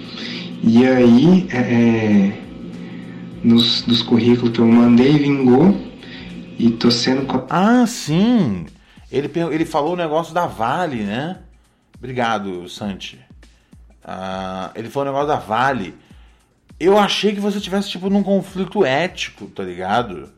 S7: E aí, é, é nos, dos currículos que eu mandei, vingou. E tô sendo.
S1: Ah, sim! Ele, ele falou o negócio da Vale, né? Obrigado, Santi. Uh, ele falou o negócio da Vale. Eu achei que você tivesse, tipo, num conflito ético, tá ligado?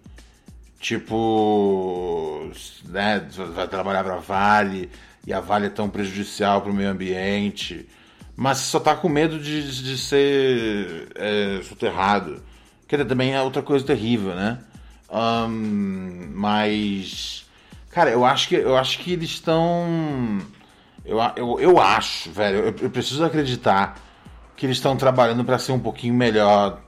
S1: Tipo, né, vai trabalhar para a Vale e a Vale é tão prejudicial para o meio ambiente, mas só tá com medo de, de ser é, soterrado. Que também é outra coisa terrível, né? Um, mas, cara, eu acho que eu acho que eles estão, eu, eu, eu acho, velho, eu, eu preciso acreditar que eles estão trabalhando para ser um pouquinho melhor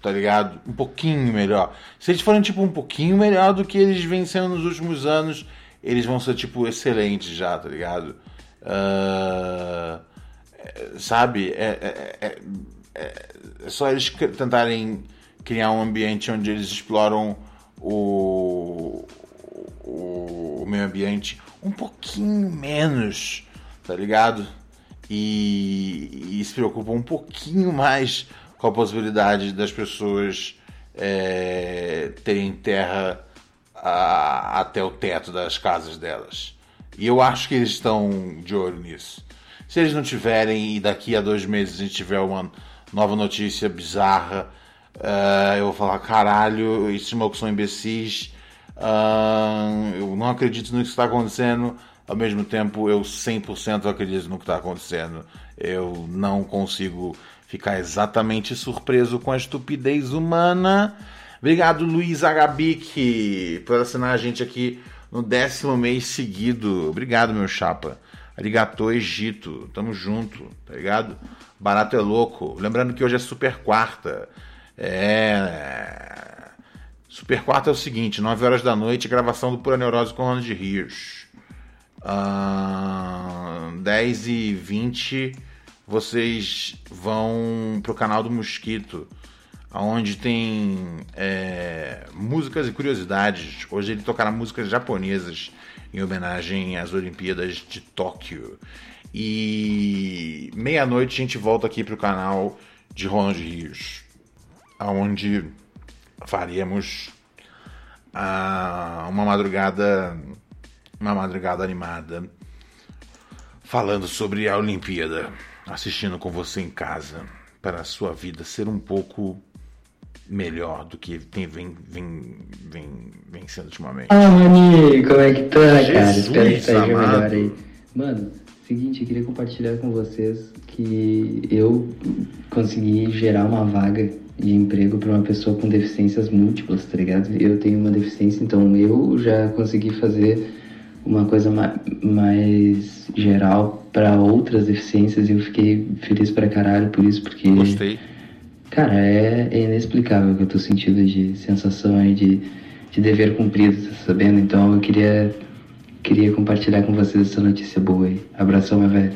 S1: tá ligado? Um pouquinho melhor. Se eles forem, tipo, um pouquinho melhor do que eles vêm sendo nos últimos anos, eles vão ser, tipo, excelentes já, tá ligado? Uh, sabe? É, é, é, é, só eles tentarem criar um ambiente onde eles exploram o, o meio ambiente um pouquinho menos, tá ligado? E, e se preocupam um pouquinho mais com a possibilidade das pessoas é, terem terra a, até o teto das casas delas. E eu acho que eles estão de olho nisso. Se eles não tiverem e daqui a dois meses a gente tiver uma nova notícia bizarra, uh, eu vou falar: caralho, esses malucos são imbecis. Uh, eu não acredito no que está acontecendo. Ao mesmo tempo, eu 100% acredito no que está acontecendo. Eu não consigo ficar exatamente surpreso com a estupidez humana. Obrigado, Luiz Agabic, por assinar a gente aqui no décimo mês seguido. Obrigado, meu chapa. Arigatô Egito, tamo junto, tá ligado? Barato é louco. Lembrando que hoje é super quarta. É. Super quarta é o seguinte: 9 horas da noite, gravação do Pura Neurose com Ronald Rios. Uh, 10 e 20 vocês vão pro canal do Mosquito, onde tem é, músicas e curiosidades. Hoje ele tocará músicas japonesas em homenagem às Olimpíadas de Tóquio. E meia-noite a gente volta aqui pro canal de Ronald Rios, onde faremos ah, uma madrugada uma madrugada animada falando sobre a Olimpíada assistindo com você em casa para a sua vida ser um pouco melhor do que tem, vem, vem, vem, vem sendo ultimamente.
S8: Ah, Mani, como é que tá, cara? Espero que esteja melhor aí. Mano, seguinte, eu queria compartilhar com vocês que eu consegui gerar uma vaga de emprego para uma pessoa com deficiências múltiplas, tá ligado? Eu tenho uma deficiência, então eu já consegui fazer uma coisa mais geral para outras deficiências e eu fiquei feliz pra caralho por isso, porque.
S1: Gostei.
S8: Cara, é, é inexplicável o que eu tô sentindo de sensação aí de, de dever cumprido, tá sabendo? Então eu queria, queria compartilhar com vocês essa notícia boa aí. Abração, meu velho.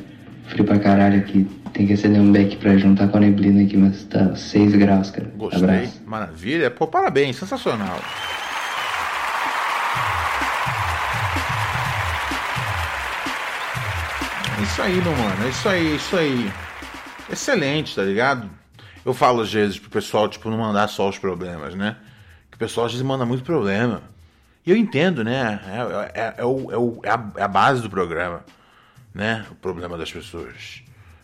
S8: Frio pra caralho aqui. Tem que acender um beck pra juntar com a neblina aqui, mas tá 6 graus, cara.
S1: Gostei. Abraço. Maravilha. Pô, parabéns. Sensacional. Isso aí, meu mano. É isso aí, é isso aí. Excelente, tá ligado? Eu falo às vezes pro pessoal, tipo, não mandar só os problemas, né? Que o pessoal às vezes manda muito problema. E eu entendo, né? É, é, é, o, é, o, é, a, é a base do programa, né? O problema das pessoas.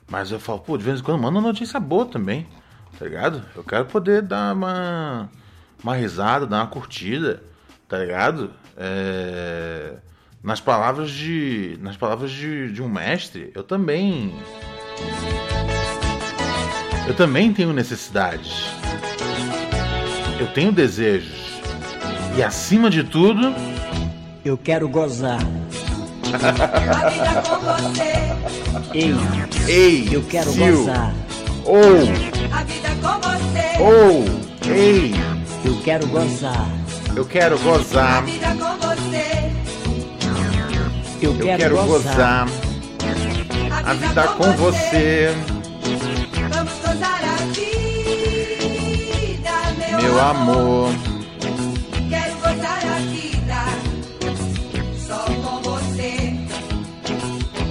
S1: Mas eu falo, pô, de vez em quando manda uma notícia boa também, tá ligado? Eu quero poder dar uma, uma risada, dar uma curtida, tá ligado? É, nas palavras de. Nas palavras de, de um mestre, eu também. Eu também tenho necessidades. Eu tenho desejos. E acima de tudo,
S9: eu quero gozar. Ei,
S1: ei,
S9: eu quero
S1: Sil.
S9: gozar.
S1: Ou, ou, ei,
S9: eu quero gozar.
S1: Eu quero gozar.
S9: Eu
S1: Eu
S9: quero, gozar.
S1: gozar a vida com você, meu amor.
S10: Quero gozar a vida só com você.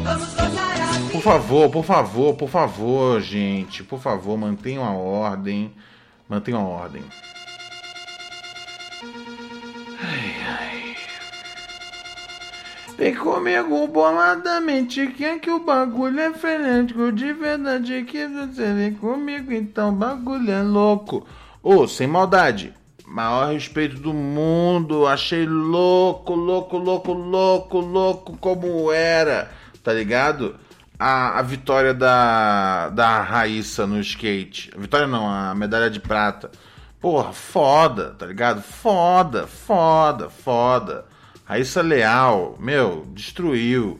S10: Vamos gozar a vida.
S1: Por favor, por favor, por favor, gente, por favor, mantenham a ordem, mantenham a ordem. Vem comigo boladamente, que é que o bagulho é frenético, de verdade que você vem comigo, então bagulho é louco. Ô, sem maldade, maior respeito do mundo, achei louco, louco, louco, louco, louco como era, tá ligado? A, a vitória da, da Raíssa no skate. Vitória não, a medalha de prata. Porra, foda, tá ligado? Foda, foda, foda. Raíssa Leal, meu, destruiu.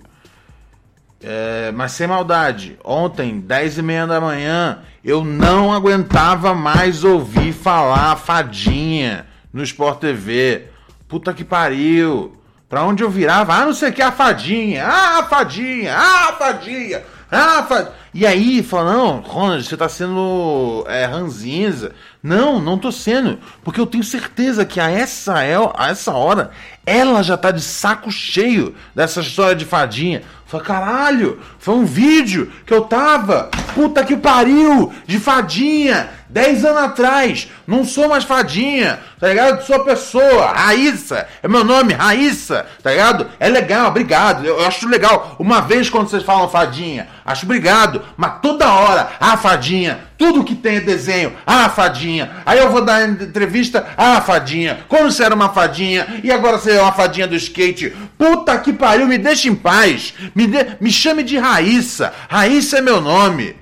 S1: É, mas sem maldade, ontem, 10 e meia da manhã, eu não aguentava mais ouvir falar fadinha no Sport TV. Puta que pariu. Pra onde eu virava, ah, não sei o que, a fadinha, ah, a fadinha, ah, a fadinha, ah, a fadinha. E aí, fala, não, Ronald, você tá sendo é, ranzinza. Não, não tô sendo, porque eu tenho certeza que a essa, el- a essa hora ela já tá de saco cheio dessa história de fadinha. Fala, caralho, foi um vídeo que eu tava, puta que pariu, de fadinha, 10 anos atrás. Não sou mais fadinha, tá ligado? Sou pessoa, Raíssa, é meu nome, Raíssa, tá ligado? É legal, obrigado, eu, eu acho legal. Uma vez quando vocês falam fadinha, acho obrigado, mas toda hora, ah, fadinha, tudo que tem é desenho, ah, fadinha. Aí eu vou dar entrevista, ah, fadinha. Quando você era uma fadinha e agora você é uma fadinha do skate. Puta que pariu, me deixa em paz. Me, de- me chame de Raíssa. Raíssa é meu nome.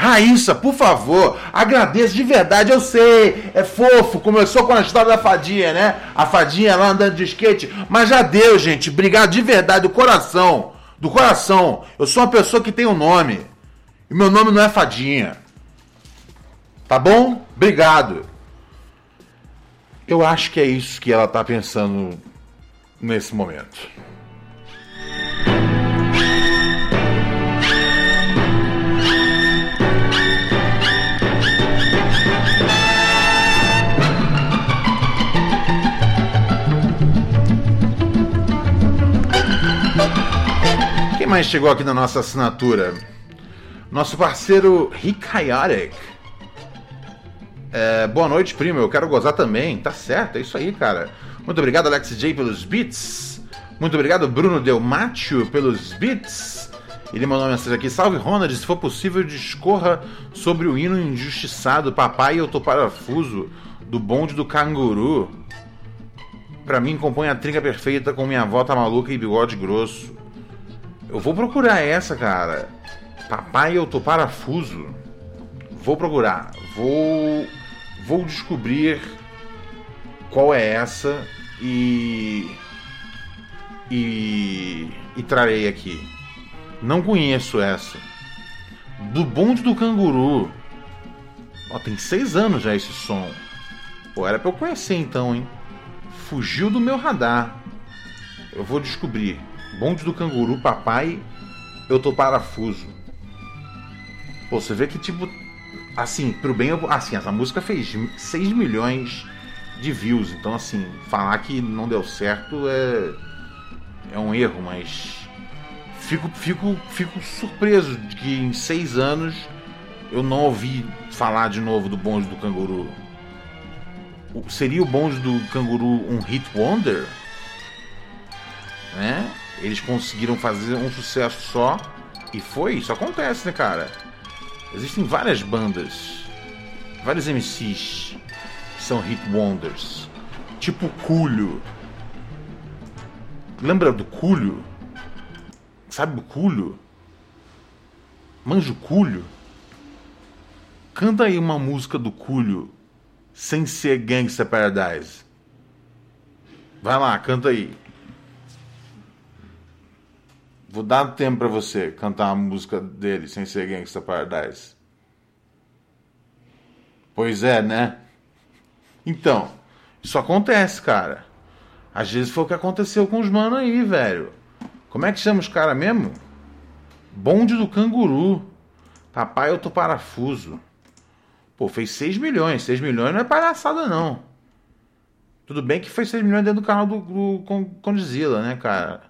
S1: Raíssa, por favor, agradeço de verdade, eu sei, é fofo, começou com a história da fadinha, né? A fadinha lá andando de skate, mas já deu, gente, obrigado de verdade, do coração, do coração. Eu sou uma pessoa que tem um nome, e meu nome não é fadinha. Tá bom? Obrigado. Eu acho que é isso que ela tá pensando nesse momento. Mais chegou aqui na nossa assinatura? Nosso parceiro Hikayotic. É, boa noite, primo. Eu quero gozar também. Tá certo, é isso aí, cara. Muito obrigado, Alex J, pelos beats. Muito obrigado, Bruno Delmatio, pelos beats. Ele mandou uma mensagem aqui. Salve, Ronald. Se for possível, discorra sobre o hino injustiçado Papai Eu Tô Parafuso, do bonde do canguru. Pra mim, compõe a trinca perfeita com minha avó tá maluca e bigode grosso. Eu vou procurar essa, cara. Papai Eu Tô Parafuso. Vou procurar. Vou. Vou descobrir qual é essa e. E. E trarei aqui. Não conheço essa. Do bonde do canguru. Ó, tem seis anos já esse som. Pô, era pra eu conhecer então, hein? Fugiu do meu radar. Eu vou descobrir. Bonde do canguru, papai, eu tô parafuso. Pô, você vê que tipo. Assim, pro bem. Assim, essa música fez 6 milhões de views. Então, assim, falar que não deu certo é. É um erro, mas. Fico, fico, fico surpreso de que em seis anos eu não ouvi falar de novo do bonde do canguru. Seria o bonde do canguru um hit wonder? né? Eles conseguiram fazer um sucesso só e foi, isso acontece, né, cara? Existem várias bandas, vários MCs que são hit wonders, tipo Culho. Lembra do Culho? Sabe o Culho? Manja o Culho? Canta aí uma música do Culho sem ser Gangsta Paradise. Vai lá, canta aí. Vou dar tempo pra você cantar a música dele sem ser Gangsta Paradise. Pois é, né? Então, isso acontece, cara. Às vezes foi o que aconteceu com os manos aí, velho. Como é que chama os caras mesmo? Bonde do canguru. Papai, eu tô parafuso. Pô, fez 6 milhões. 6 milhões não é palhaçada, não. Tudo bem que foi 6 milhões dentro do canal do, do né, cara?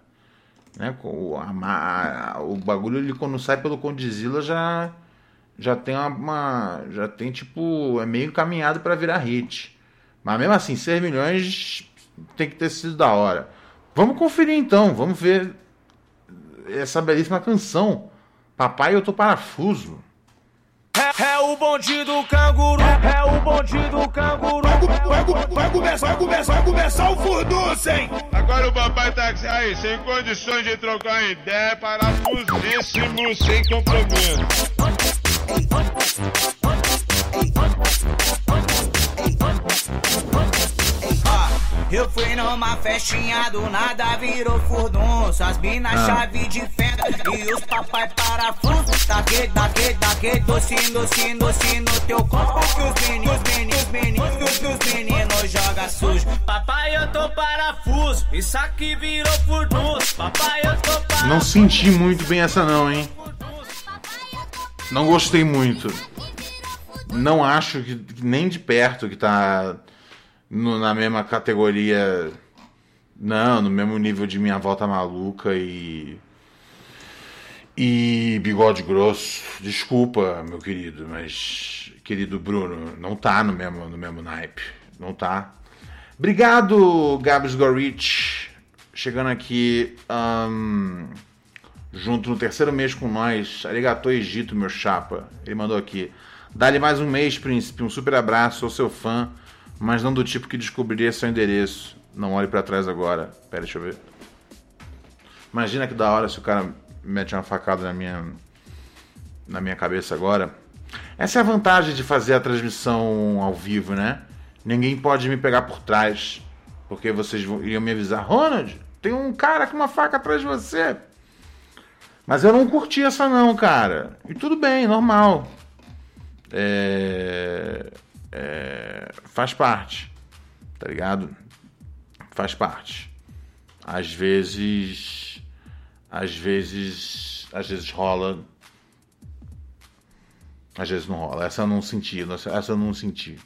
S1: Né, o, a a- o bagulho ali quando sai pelo Condzilla já já tem uma, uma- já tem tipo é meio caminhado pra virar hit. Mas mesmo assim, 6 milhões tem que ter sido da hora. Vamos conferir então, vamos ver essa belíssima canção. Papai, eu tô parafuso.
S11: É, é o bonde do canguru, é o bonde do canguru. Vai, vai, vai começar, vai começar, vai começar o furdunço, hein?
S6: Agora o papai tá aí, sem condições de trocar ideia, parafusíssimo, sem compromisso.
S11: Eu fui numa festinha do nada, virou furdunço. As minas
S6: Ah.
S11: chave de fenda e os papai parafuso. Daquele, daquele, daquele docinho, docinho, docinho no teu corpo. Que os meninos, os meninos, os meninos, que os, meninos joga sujo. Papai, eu tô parafuso. Isso aqui virou furdunço. Papai, eu tô parafuso.
S1: Não senti muito bem essa não, hein? Não gostei muito. Não acho que nem de perto que tá no- na mesma categoria. Não, no mesmo nível de Minha Volta Maluca e. E Bigode Grosso. Desculpa, meu querido, mas. Querido Bruno, não tá no mesmo, no mesmo naipe. Não tá. Obrigado, Gabs Gorich. Chegando aqui. ahn, junto no terceiro mês com nós. Arigato Egito, meu chapa. Ele mandou aqui. Dá-lhe mais um mês, príncipe. Um super abraço. Sou seu fã, mas não do tipo que descobriria seu endereço. Não olhe pra trás agora. Pera, deixa eu ver. Imagina que da hora se o cara mete uma facada na minha na minha cabeça agora. Essa é a vantagem de fazer a transmissão ao vivo, né? Ninguém pode me pegar por trás, porque vocês iriam me avisar, Ronald, tem um cara com uma faca atrás de você. Mas eu não curti essa não, cara. E tudo bem, normal. É, é, faz parte, tá ligado? Faz parte. Às vezes, às vezes, às vezes rola, às vezes não rola. Essa eu não senti, essa eu não senti.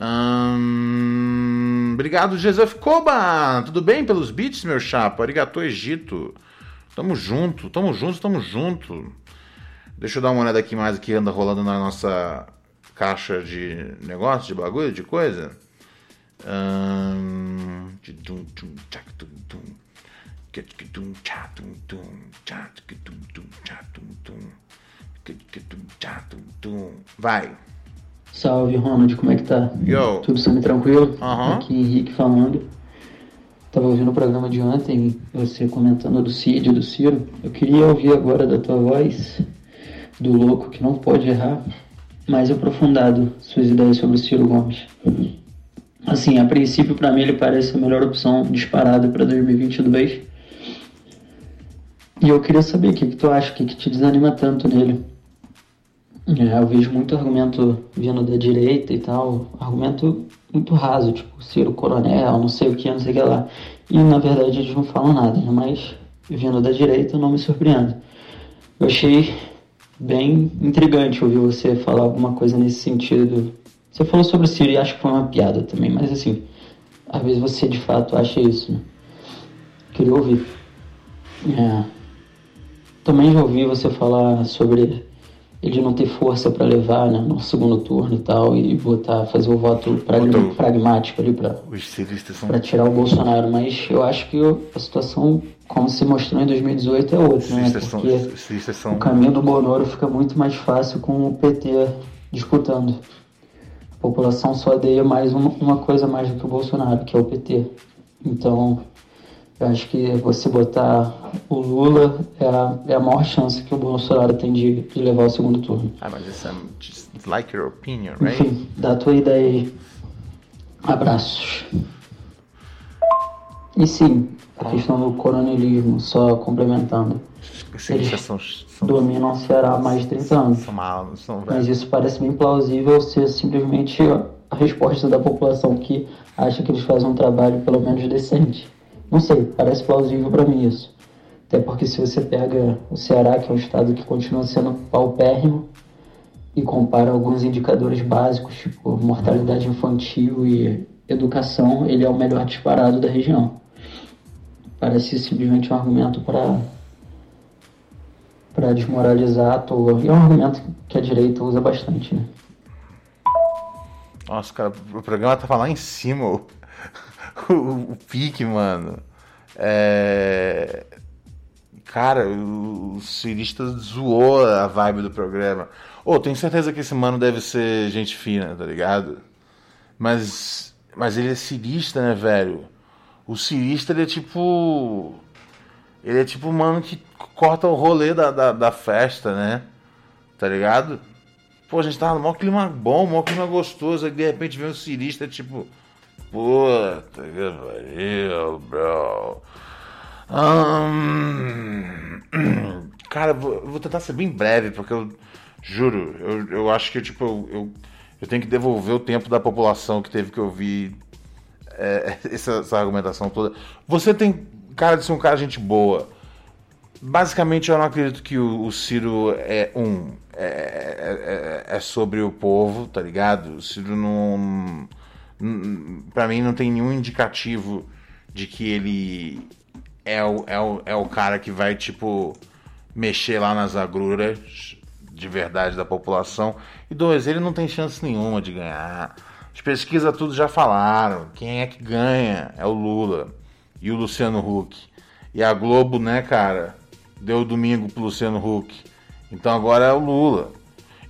S1: Hum, obrigado, Joseph Koba. Tudo bem pelos beats, meu chapa? Arigato, Egito. Tamo junto, tamo junto, tamo junto. Deixa eu dar uma olhada aqui mais que anda rolando na nossa caixa de negócio, de bagulho, de coisa. Hum. Vai.
S12: Salve, Ronald, como é que tá?
S1: Yo.
S12: Tudo semi tranquilo?
S1: Aham.
S12: Aqui Henrique falando. Tava ouvindo o programa de ontem, você comentando do Cid, do Ciro. Eu queria ouvir agora da tua voz, do louco que não pode errar, mais aprofundado suas ideias sobre o Ciro Gomes. Assim, a princípio, pra mim, ele parece a melhor opção disparada pra 2022. E eu queria saber o que, que tu acha, o que, que te desanima tanto nele. É, eu vejo muito argumento vindo da direita e tal, argumento muito raso, tipo, Ciro Coronel, não sei o que, não sei o que lá. E na verdade eles não falam nada, né? Mas vindo da direita não me surpreende. Eu achei bem intrigante ouvir você falar alguma coisa nesse sentido. Você falou sobre o e acho que foi uma piada também, mas assim, às vezes você de fato acha isso, né? Queria ouvir. É. Também já ouvi você falar sobre ele não ter força para levar né, no segundo turno e tal, e votar, fazer o voto pragma- pragmático ali para
S1: são.
S12: tirar o Bolsonaro, mas eu acho que a situação, como se mostrou em 2018, é outra, né? Porque
S1: são-
S12: o caminho do Bonoro fica muito mais fácil com o PT disputando. A população só odeia mais uma, uma coisa mais do que o Bolsonaro, que é o PT. Então, eu acho que você botar o Lula é a, é a maior chance que o Bolsonaro tem de, de levar o segundo turno.
S1: Ah, mas isso é just like your opinion, right?
S12: Enfim, dá a tua ideia aí. Abraços. E sim, a questão do coronelismo, só complementando.
S1: Os ciristas são. são
S12: Dominam o Ceará há mais de 30 anos.
S1: são malos, são
S12: Mas isso parece bem plausível ser simplesmente a resposta da população que acha que eles fazem um trabalho pelo menos decente. Não sei, parece plausível para mim isso. Até porque se você pega o Ceará, que é um estado que continua sendo paupérrimo, e compara alguns indicadores básicos, tipo mortalidade infantil e educação, ele é o melhor disparado da região. Parece simplesmente um argumento para para desmoralizar à toa. E é um argumento que a direita usa bastante, né?
S1: Nossa, cara, o programa tá lá em cima. [LAUGHS] O, o, pique, mano. É. Cara, o, o cirista zoou a vibe do programa. Ô, tenho certeza que esse mano deve ser gente fina, tá ligado? Mas. Mas ele é cirista, né, velho? O cirista, ele é tipo. Ele é tipo o mano que corta o rolê da, da, da festa, né? Tá ligado? Pô, a gente tava no maior clima bom, maior clima gostoso, aí de repente vem o cirista, tipo. Puta que pariu, bro. [CLEARS THROAT] Cara, vou, vou tentar ser bem breve, porque eu juro, eu, eu acho que tipo, eu, eu, eu tenho que devolver o tempo da população que teve que ouvir é, [LAUGHS] essa, essa argumentação toda. Você tem cara de ser um cara gente boa. Basicamente, eu não acredito que o, o Ciro é um. É, é, é- é sobre o povo, tá ligado? O Ciro não. Pra mim, não tem nenhum indicativo de que ele é o, é o, é o cara que vai, tipo, mexer lá nas agruras de verdade da população. E dois, ele não tem chance nenhuma de ganhar. As pesquisas tudo já falaram. Quem é que ganha é o Lula e o Luciano Huck. E a Globo, né, cara, deu domingo pro Luciano Huck. Então agora é o Lula.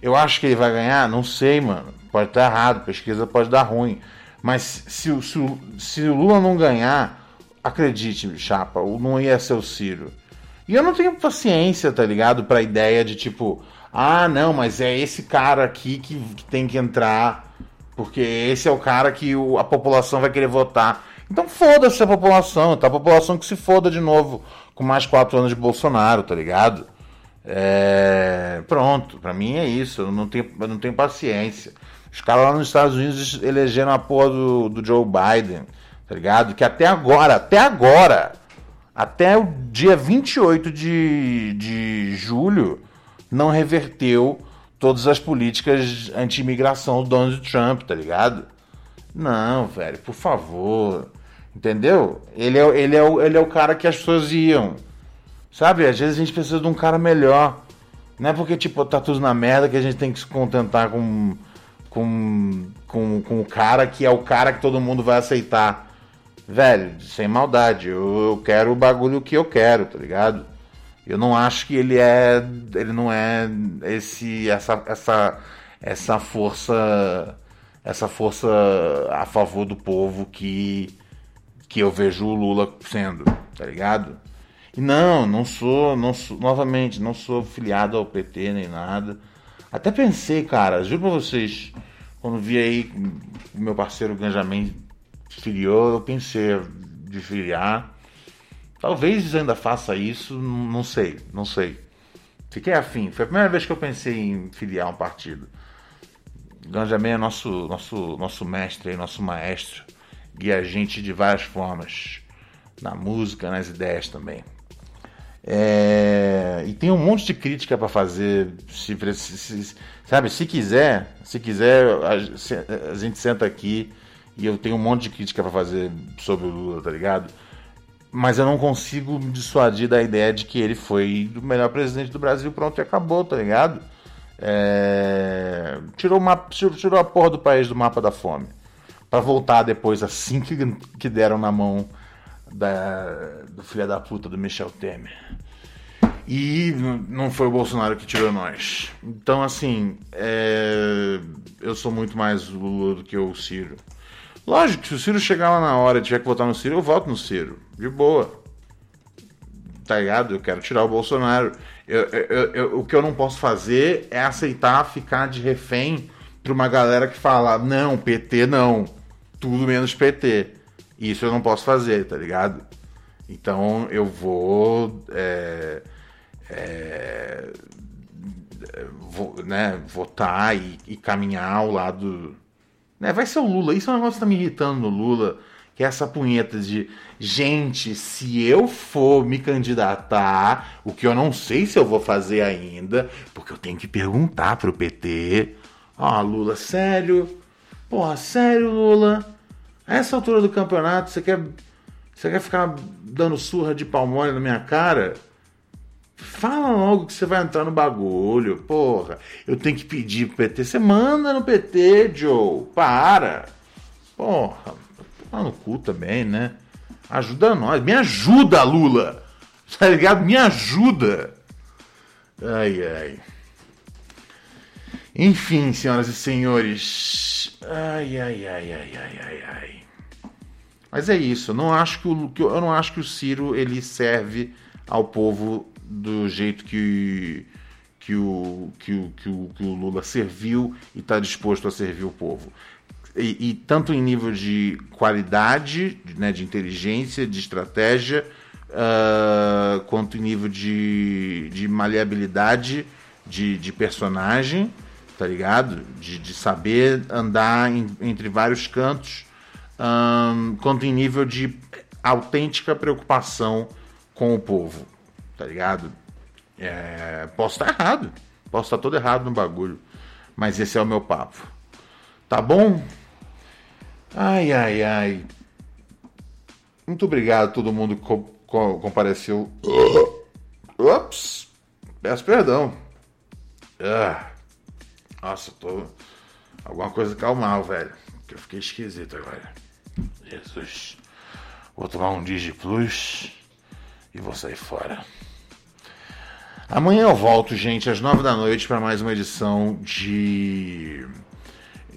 S1: Eu acho que ele vai ganhar? Não sei, mano. Pode estar errado, pesquisa pode dar ruim. Mas se, o- se, o- se o Lula não ganhar, acredite, chapa, o- não ia ser o Ciro. E eu não tenho paciência, tá ligado? Pra ideia de tipo, ah, não, mas é esse cara aqui que, que tem que entrar, porque esse é o cara que o- a população vai querer votar. Então foda-se a população, tá? A população que se foda de novo com mais quatro anos de Bolsonaro, tá ligado? É, Pronto, pra mim é isso, eu não tenho, eu não tenho paciência. Os caras lá nos Estados Unidos elegeram a porra do, do Joe Biden, tá ligado? Que até agora, até agora, até o dia 28 de, de julho, não reverteu todas as políticas anti-imigração do Donald Trump, tá ligado? Não, velho, por favor. Entendeu? Ele é, ele, é o, ele é o cara que as pessoas iam. Sabe? Às vezes a gente precisa de um cara melhor. Não é porque, tipo, tá tudo na merda que a gente tem que se contentar com, com, com, com o cara que é o cara que todo mundo vai aceitar. Velho, sem maldade. Eu, eu quero o bagulho que eu quero, tá ligado? Eu não acho que ele é. Ele não é esse. essa. essa, essa força. Essa força a favor do povo que. que eu vejo o Lula sendo, tá ligado? E não, não sou, não sou, novamente, não sou filiado ao PT nem nada. Até pensei, cara, juro pra vocês, quando vi aí o meu parceiro Ganjamin filiou, eu pensei de filiar. Talvez ainda faça isso, não sei, não sei. Fiquei afim, foi a primeira vez que eu pensei em filiar um partido. Ganjamin é nosso, nosso, nosso mestre, nosso maestro, guia a gente de várias formas, na música, nas ideias também. É, e tem um monte de crítica para fazer, se, se- sabe? Se quiser, se quiser, a, se- a gente senta aqui e eu tenho um monte de crítica para fazer sobre o Lula, tá ligado? Mas eu não consigo me dissuadir da ideia de que ele foi o melhor presidente do Brasil, pronto e acabou, tá ligado? É, tirou, mapa, tirou a porra do país do mapa da fome. Pra voltar depois, assim que, que deram na mão da, do filho da puta do Michel Temer. E não foi o Bolsonaro que tirou nós. Então, assim, é, eu sou muito mais Lula do que o Ciro. Lógico se o Ciro chegar lá na hora e tiver que votar no Ciro, eu voto no Ciro. De boa. Tá ligado? Eu quero tirar o Bolsonaro. Eu, eu, eu, o que eu não posso fazer é aceitar ficar de refém pra uma galera que fala: não, PT não. Tudo menos PT. Isso eu não posso fazer, tá ligado? Então eu vou. É, é, vou, né, votar e, e, caminhar ao lado. Né, vai ser o Lula. Isso é um negócio que tá me irritando no Lula. Que é essa punheta de gente, se eu for me candidatar, o que eu não sei se eu vou fazer ainda, porque eu tenho que perguntar pro PT. Oh, Lula, sério? Porra, sério, Lula? A essa altura do campeonato, você quer, você quer ficar dando surra de palmole na minha cara? Fala logo que você vai entrar no bagulho. Porra, eu tenho que pedir pro PT. Você manda no PT, Joe. Para. Porra, tá no cu também, né? Ajuda nós. Me ajuda, Lula. Tá ligado? Me ajuda. Ai, ai. Enfim, senhoras e senhores. Ai, ai, ai, ai, ai, ai, ai. Mas é isso. Não acho que o, eu não acho que o Ciro ele serve ao povo do jeito que, que, o, que, o, que, o, que o Lula serviu e está disposto a servir o povo. E, e, tanto em nível de qualidade, né, de inteligência, de estratégia, uh, quanto em nível de, de maleabilidade de, de personagem, tá ligado? De, de saber andar em, entre vários cantos, um, quanto em nível de autêntica preocupação com o povo tá ligado? É, posso estar errado, posso estar todo errado no bagulho, mas esse é o meu papo. Tá bom? Ai, ai, ai. Muito obrigado a todo mundo que co co compareceu. Ups! Peço perdão. Ah. Nossa, tô. Alguma coisa calmar, velho. Que eu fiquei esquisito agora. Jesus. Vou tomar um Digi Plus e vou sair fora. Amanhã eu volto, gente, às nove da noite para mais uma edição de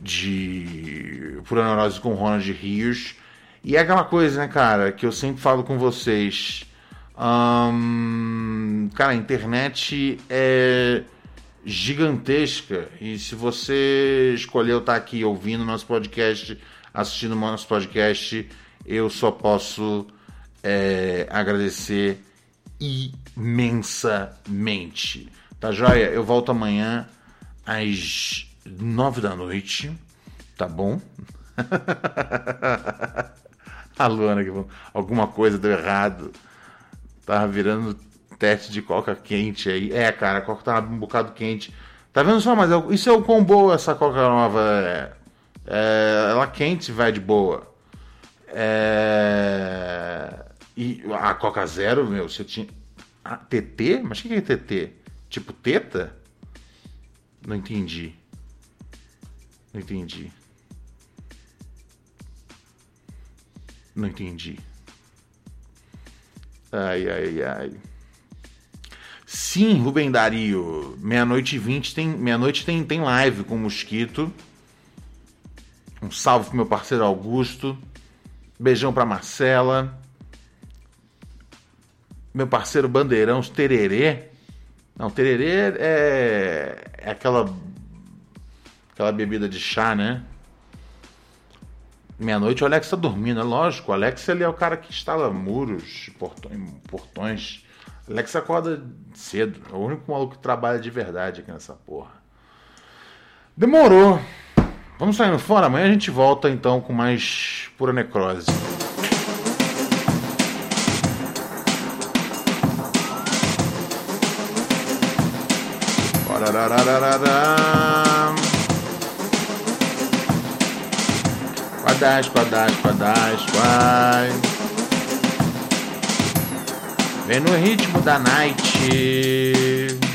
S1: de Pura Neurose com Ronald Rios. E é aquela coisa, né, cara, que eu sempre falo com vocês. Cara, a internet é gigantesca. E se você escolheu estar aqui ouvindo nosso podcast, assistindo nosso podcast, eu só posso é, agradecer imensamente. Tá joia? Eu volto amanhã às nove da noite, tá bom? [LAUGHS] A Luana que alguma coisa deu errado. Tava virando teste de coca quente aí. É, cara, a coca tava um bocado quente. Tá vendo só? Mas isso é o quão boa essa coca nova é. é ela quente vai de boa. É... E a Coca Zero, meu, você tinha. Ah, TT? Mas o que é TT? Tipo teta? Não entendi. Não entendi. Não entendi. Ai, ai, ai. Sim, Rubem Dario. Meia-noite e vinte tem. Meia-noite tem, tem live com o Mosquito. Um salve pro meu parceiro Augusto. Beijão pra Marcela meu parceiro Bandeirão, Tererê. Não, Tererê é, é aquela, aquela bebida de chá, né? Meia-noite o Alex tá dormindo, é lógico. O Alex ele é o cara que instala muros, portões. portões. Alex acorda cedo. É o único maluco que trabalha de verdade aqui nessa porra. Demorou. Vamos saindo fora. Amanhã a gente volta então com mais pura necrose. Quadás, quadás, quadás, quai. Vem no ritmo da night.